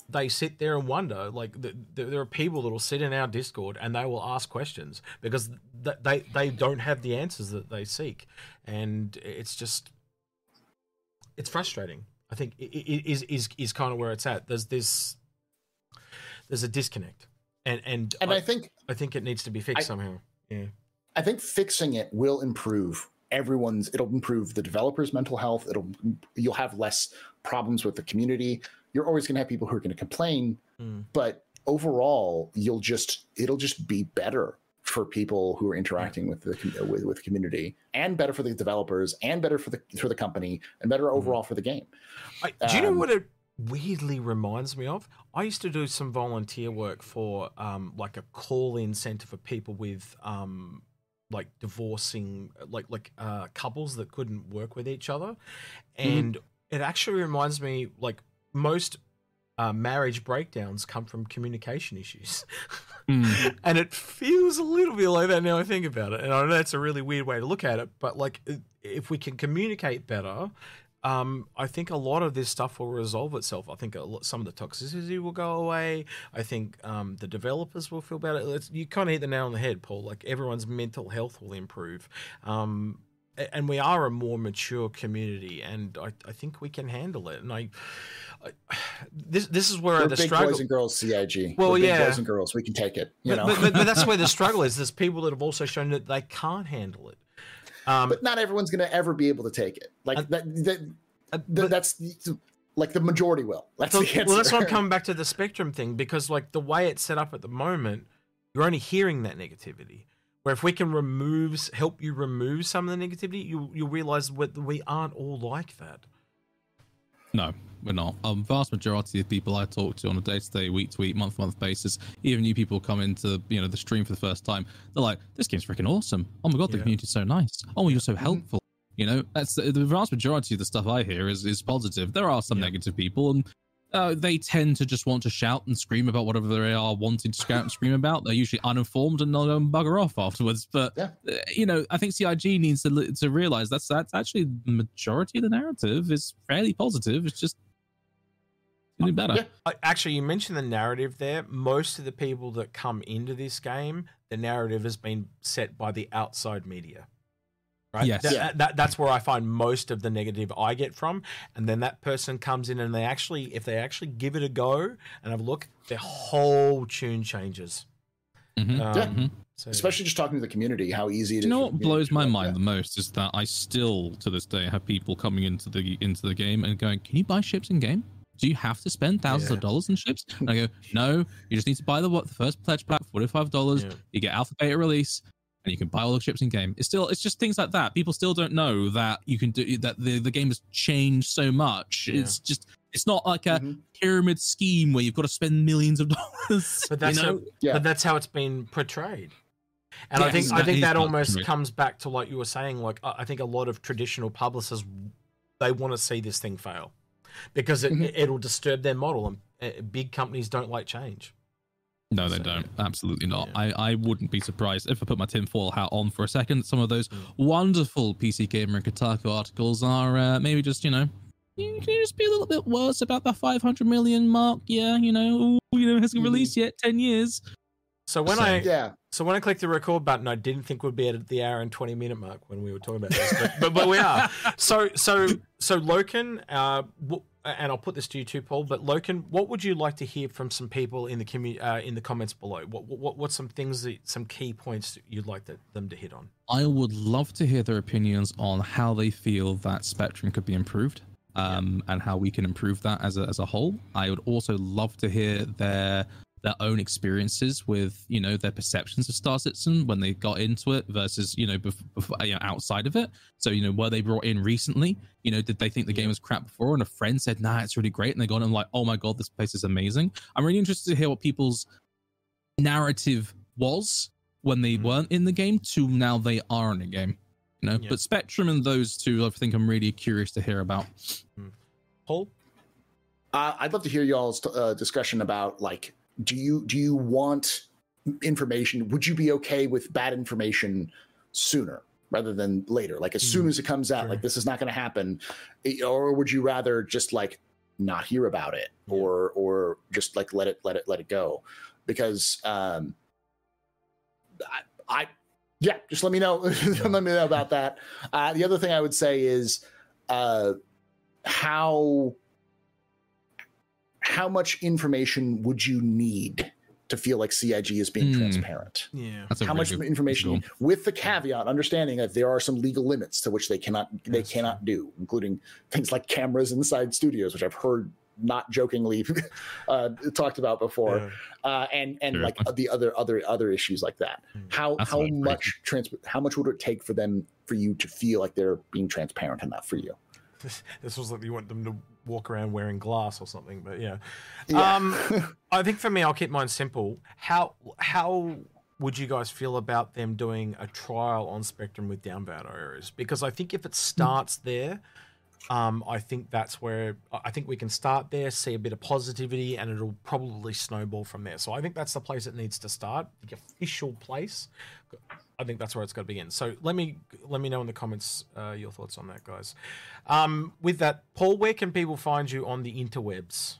they sit there and wonder. Like th- th- there are people that will sit in our Discord and they will ask questions because th- they they don't have the answers that they seek, and it's just it's frustrating. I think it, it is is is kind of where it's at. There's this there's a disconnect, and and, and I, I think I think it needs to be fixed I- somehow. Yeah, I think fixing it will improve everyone's it'll improve the developers mental health it'll you'll have less problems with the community you're always going to have people who are going to complain Mm. but overall you'll just it'll just be better for people who are interacting with the with, with the community and better for the developers and better for the for the company and better overall for the game I, do you know Um, what it weirdly reminds me of? I used to do some volunteer work for um, like a call-in center for people with um, like divorcing, like like uh, couples that couldn't work with each other, and it actually reminds me like most. Uh, marriage breakdowns come from communication issues. [LAUGHS] Mm. and it feels a little bit like that now I think about it. And I know that's a really weird way to look at it, but like if we can communicate better, um, I think a lot of this stuff will resolve itself. I think a lot, some of the toxicity will go away. I think um, the developers will feel better. It's, you kind of hit the nail on the head, Paul. Like everyone's mental health will improve. Um, and we are a more mature community, and I, I think we can handle it. And I, I this this is where we're the big struggle. boys and girls cig Well, We're yeah. boys and girls we can take it you but, know but, but, but that's where the [LAUGHS] struggle is. There's people that have also shown that they can't handle it. Um, but not everyone's going to ever be able to take it like Uh, that, that uh, but- that's like the majority will. That's so- well, that's why I'm [LAUGHS] coming back to the spectrum thing because, like, the way it's set up at the moment, you're only hearing that negativity. Where if we can remove, help you remove some of the negativity, you you'll realize that we aren't all like that. No, we're not. A um, vast majority of people I talk to on a day-to-day, week-to-week, month-to-month basis, even new people come into you know the stream for the first time, they're like, "This game's freaking awesome! Oh my god, the Yeah. community's so nice! Oh, you're so Mm-hmm. helpful!" You know, that's the, the vast majority of the stuff I hear is is positive. There are some Yeah. negative people, and uh, they tend to just want to shout and scream about whatever they are wanting to shout and scream about. They're usually uninformed and they'll go and bugger off afterwards. But Yeah. uh, you know, I think CIG needs to to realize that's that's actually the majority of the narrative is fairly positive. It's just do better. Yeah. Actually, you mentioned the narrative there. Most of the people that come into this game, the narrative has been set by the outside media. Right? Yes. That- Yeah. that- that's where I find most of the negative I get from. And then that person comes in and they actually, if they actually give it a go and have a look, their whole tune changes. Mhm. Um, Yeah. Mhm. so- Especially just talking to the community, how easy it is. Do you know what blows my mind that. the most is that I still, to this day, have people coming into the into the game and going, "Can you buy ships in game? Do you have to spend thousands Yeah. of dollars in ships?" And I go, "No, you just need to buy the what the first pledge pack, forty five dollars. Yeah. You get alpha beta release, and you can buy all the ships in game." It's still, it's just things like that. People still don't know that you can do that. The the game has changed so much. Yeah. It's just, it's not like a Mhm. pyramid scheme where you've got to spend millions of [LAUGHS] dollars. But that's you know? how, Yeah. but that's how it's been portrayed. And I think I that think that almost comes back to like you were saying. Like I I think a lot of traditional publishers they want to see this thing fail because it, Mhm. it'll disturb their model, and uh, big companies don't like change. No, they So, don't. Absolutely not. yeah. I, I wouldn't be surprised if I put my tinfoil hat on for a second. Some of those Mm. wonderful PC Gamer and Kotaku articles are uh, maybe just, you know, can you just be a little bit worse about the 500 million mark. Yeah, you know, ooh, you know, it hasn't Mhm. released yet. 10 years. So when So- I Yeah. so when I clicked the record button, I didn't think we'd be at the hour and twenty minute mark when we were talking about this, but but, but we [LAUGHS] are. So so so Loken, uh, w- and I'll put this to you too, Paul. But Loken, what would you like to hear from some people in the commu- uh, in the comments below? What what what's some things that some key points you'd like to, them to hit on? I would love to hear their opinions on how they feel that Spectrum could be improved um, and how we can improve that as a, as a whole. I would also love to hear their their own experiences with you know their perceptions of Star Citizen when they got into it versus you know, bef- bef- you know outside of it. So you know were they brought in recently? You know did they think the game was crap before and a friend said nah it's really great and they got in like oh my god this place is amazing. I'm really interested to hear what people's narrative was when they Mhm. weren't in the game to now they are in the game. You know, Yeah. but Spectrum and those two, I think I'm really curious to hear about. Paul, Uh, I'd love to hear y'all's uh, discussion about like, do you do you want information? Would you be okay with bad information sooner rather than later? Like as soon Mm, as it comes out, sure. like this is not going to happen, or would you rather just like not hear about it, Yeah. or or just like let it let it let it go? Because um, I, I yeah, just let me know. [LAUGHS] let me know about that. Uh, the other thing I would say is uh, how how much information would you need to feel like CIG is being Hmm. transparent? yeah, That's How much good information, visual. with the caveat, understanding that there are some legal limits to which they cannot they That's cannot do, including things like cameras inside studios, which I've heard not jokingly [LAUGHS] uh, talked about before, Yeah. uh, and and Sure. like the other other other issues like that. Mm. How That's how much trans how much would it take for them for you to feel like they're being transparent enough for you? This, [LAUGHS] this was like you want them to walk around wearing glass or something, but yeah. Yeah. Um, [LAUGHS] I think for me, I'll keep mine simple. How how would you guys feel about them doing a trial on Spectrum with downvote areas? Because I think if it starts there, um, I think that's where I think we can start there, see a bit of positivity, and it'll probably snowball from there. So I think that's the place it needs to start, the official place. I think that's where it's got to begin. So let me let me know in the comments uh, your thoughts on that, guys. Um, with that, Paul, where can people find you on the interwebs?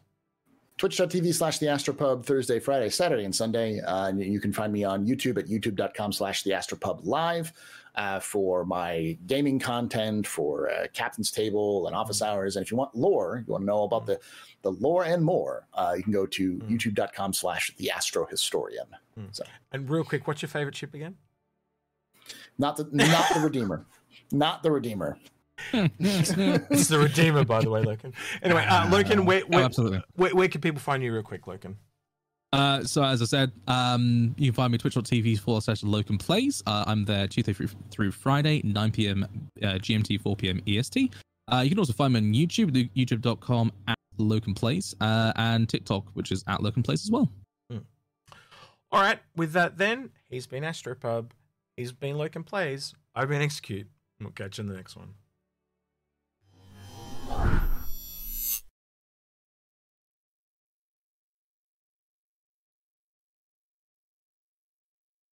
twitch.tv slash the astropub thursday friday saturday and sunday uh, and you can find me on youtube at youtube.com slash the astropub live uh, for my gaming content for uh, captain's table and office hours and if you want lore you want to know about the the lore and more uh, you can go to Mm. youtube.com slash the astro historian And real quick, what's your favorite ship again? Not the not the redeemer not the redeemer [LAUGHS] it's the Redeemer, by the way, Loken. Anyway, uh, Loken, where, Oh, absolutely. where, where can people find you real quick, Loken? Uh, so as I said, um, you can find me twitch.tv forward slash Loken Plays. Uh, I'm there Tuesday through, through Friday, 9 p.m. Uh, GMT, 4 p.m. EST. Uh, you can also find me on YouTube, youtube.com at Loken Plays, uh, and TikTok, which is at Loken Plays as well. All right, with that, then he's been Astropub. He's been Loken Plays. I've been Execute. We'll catch you in the next one.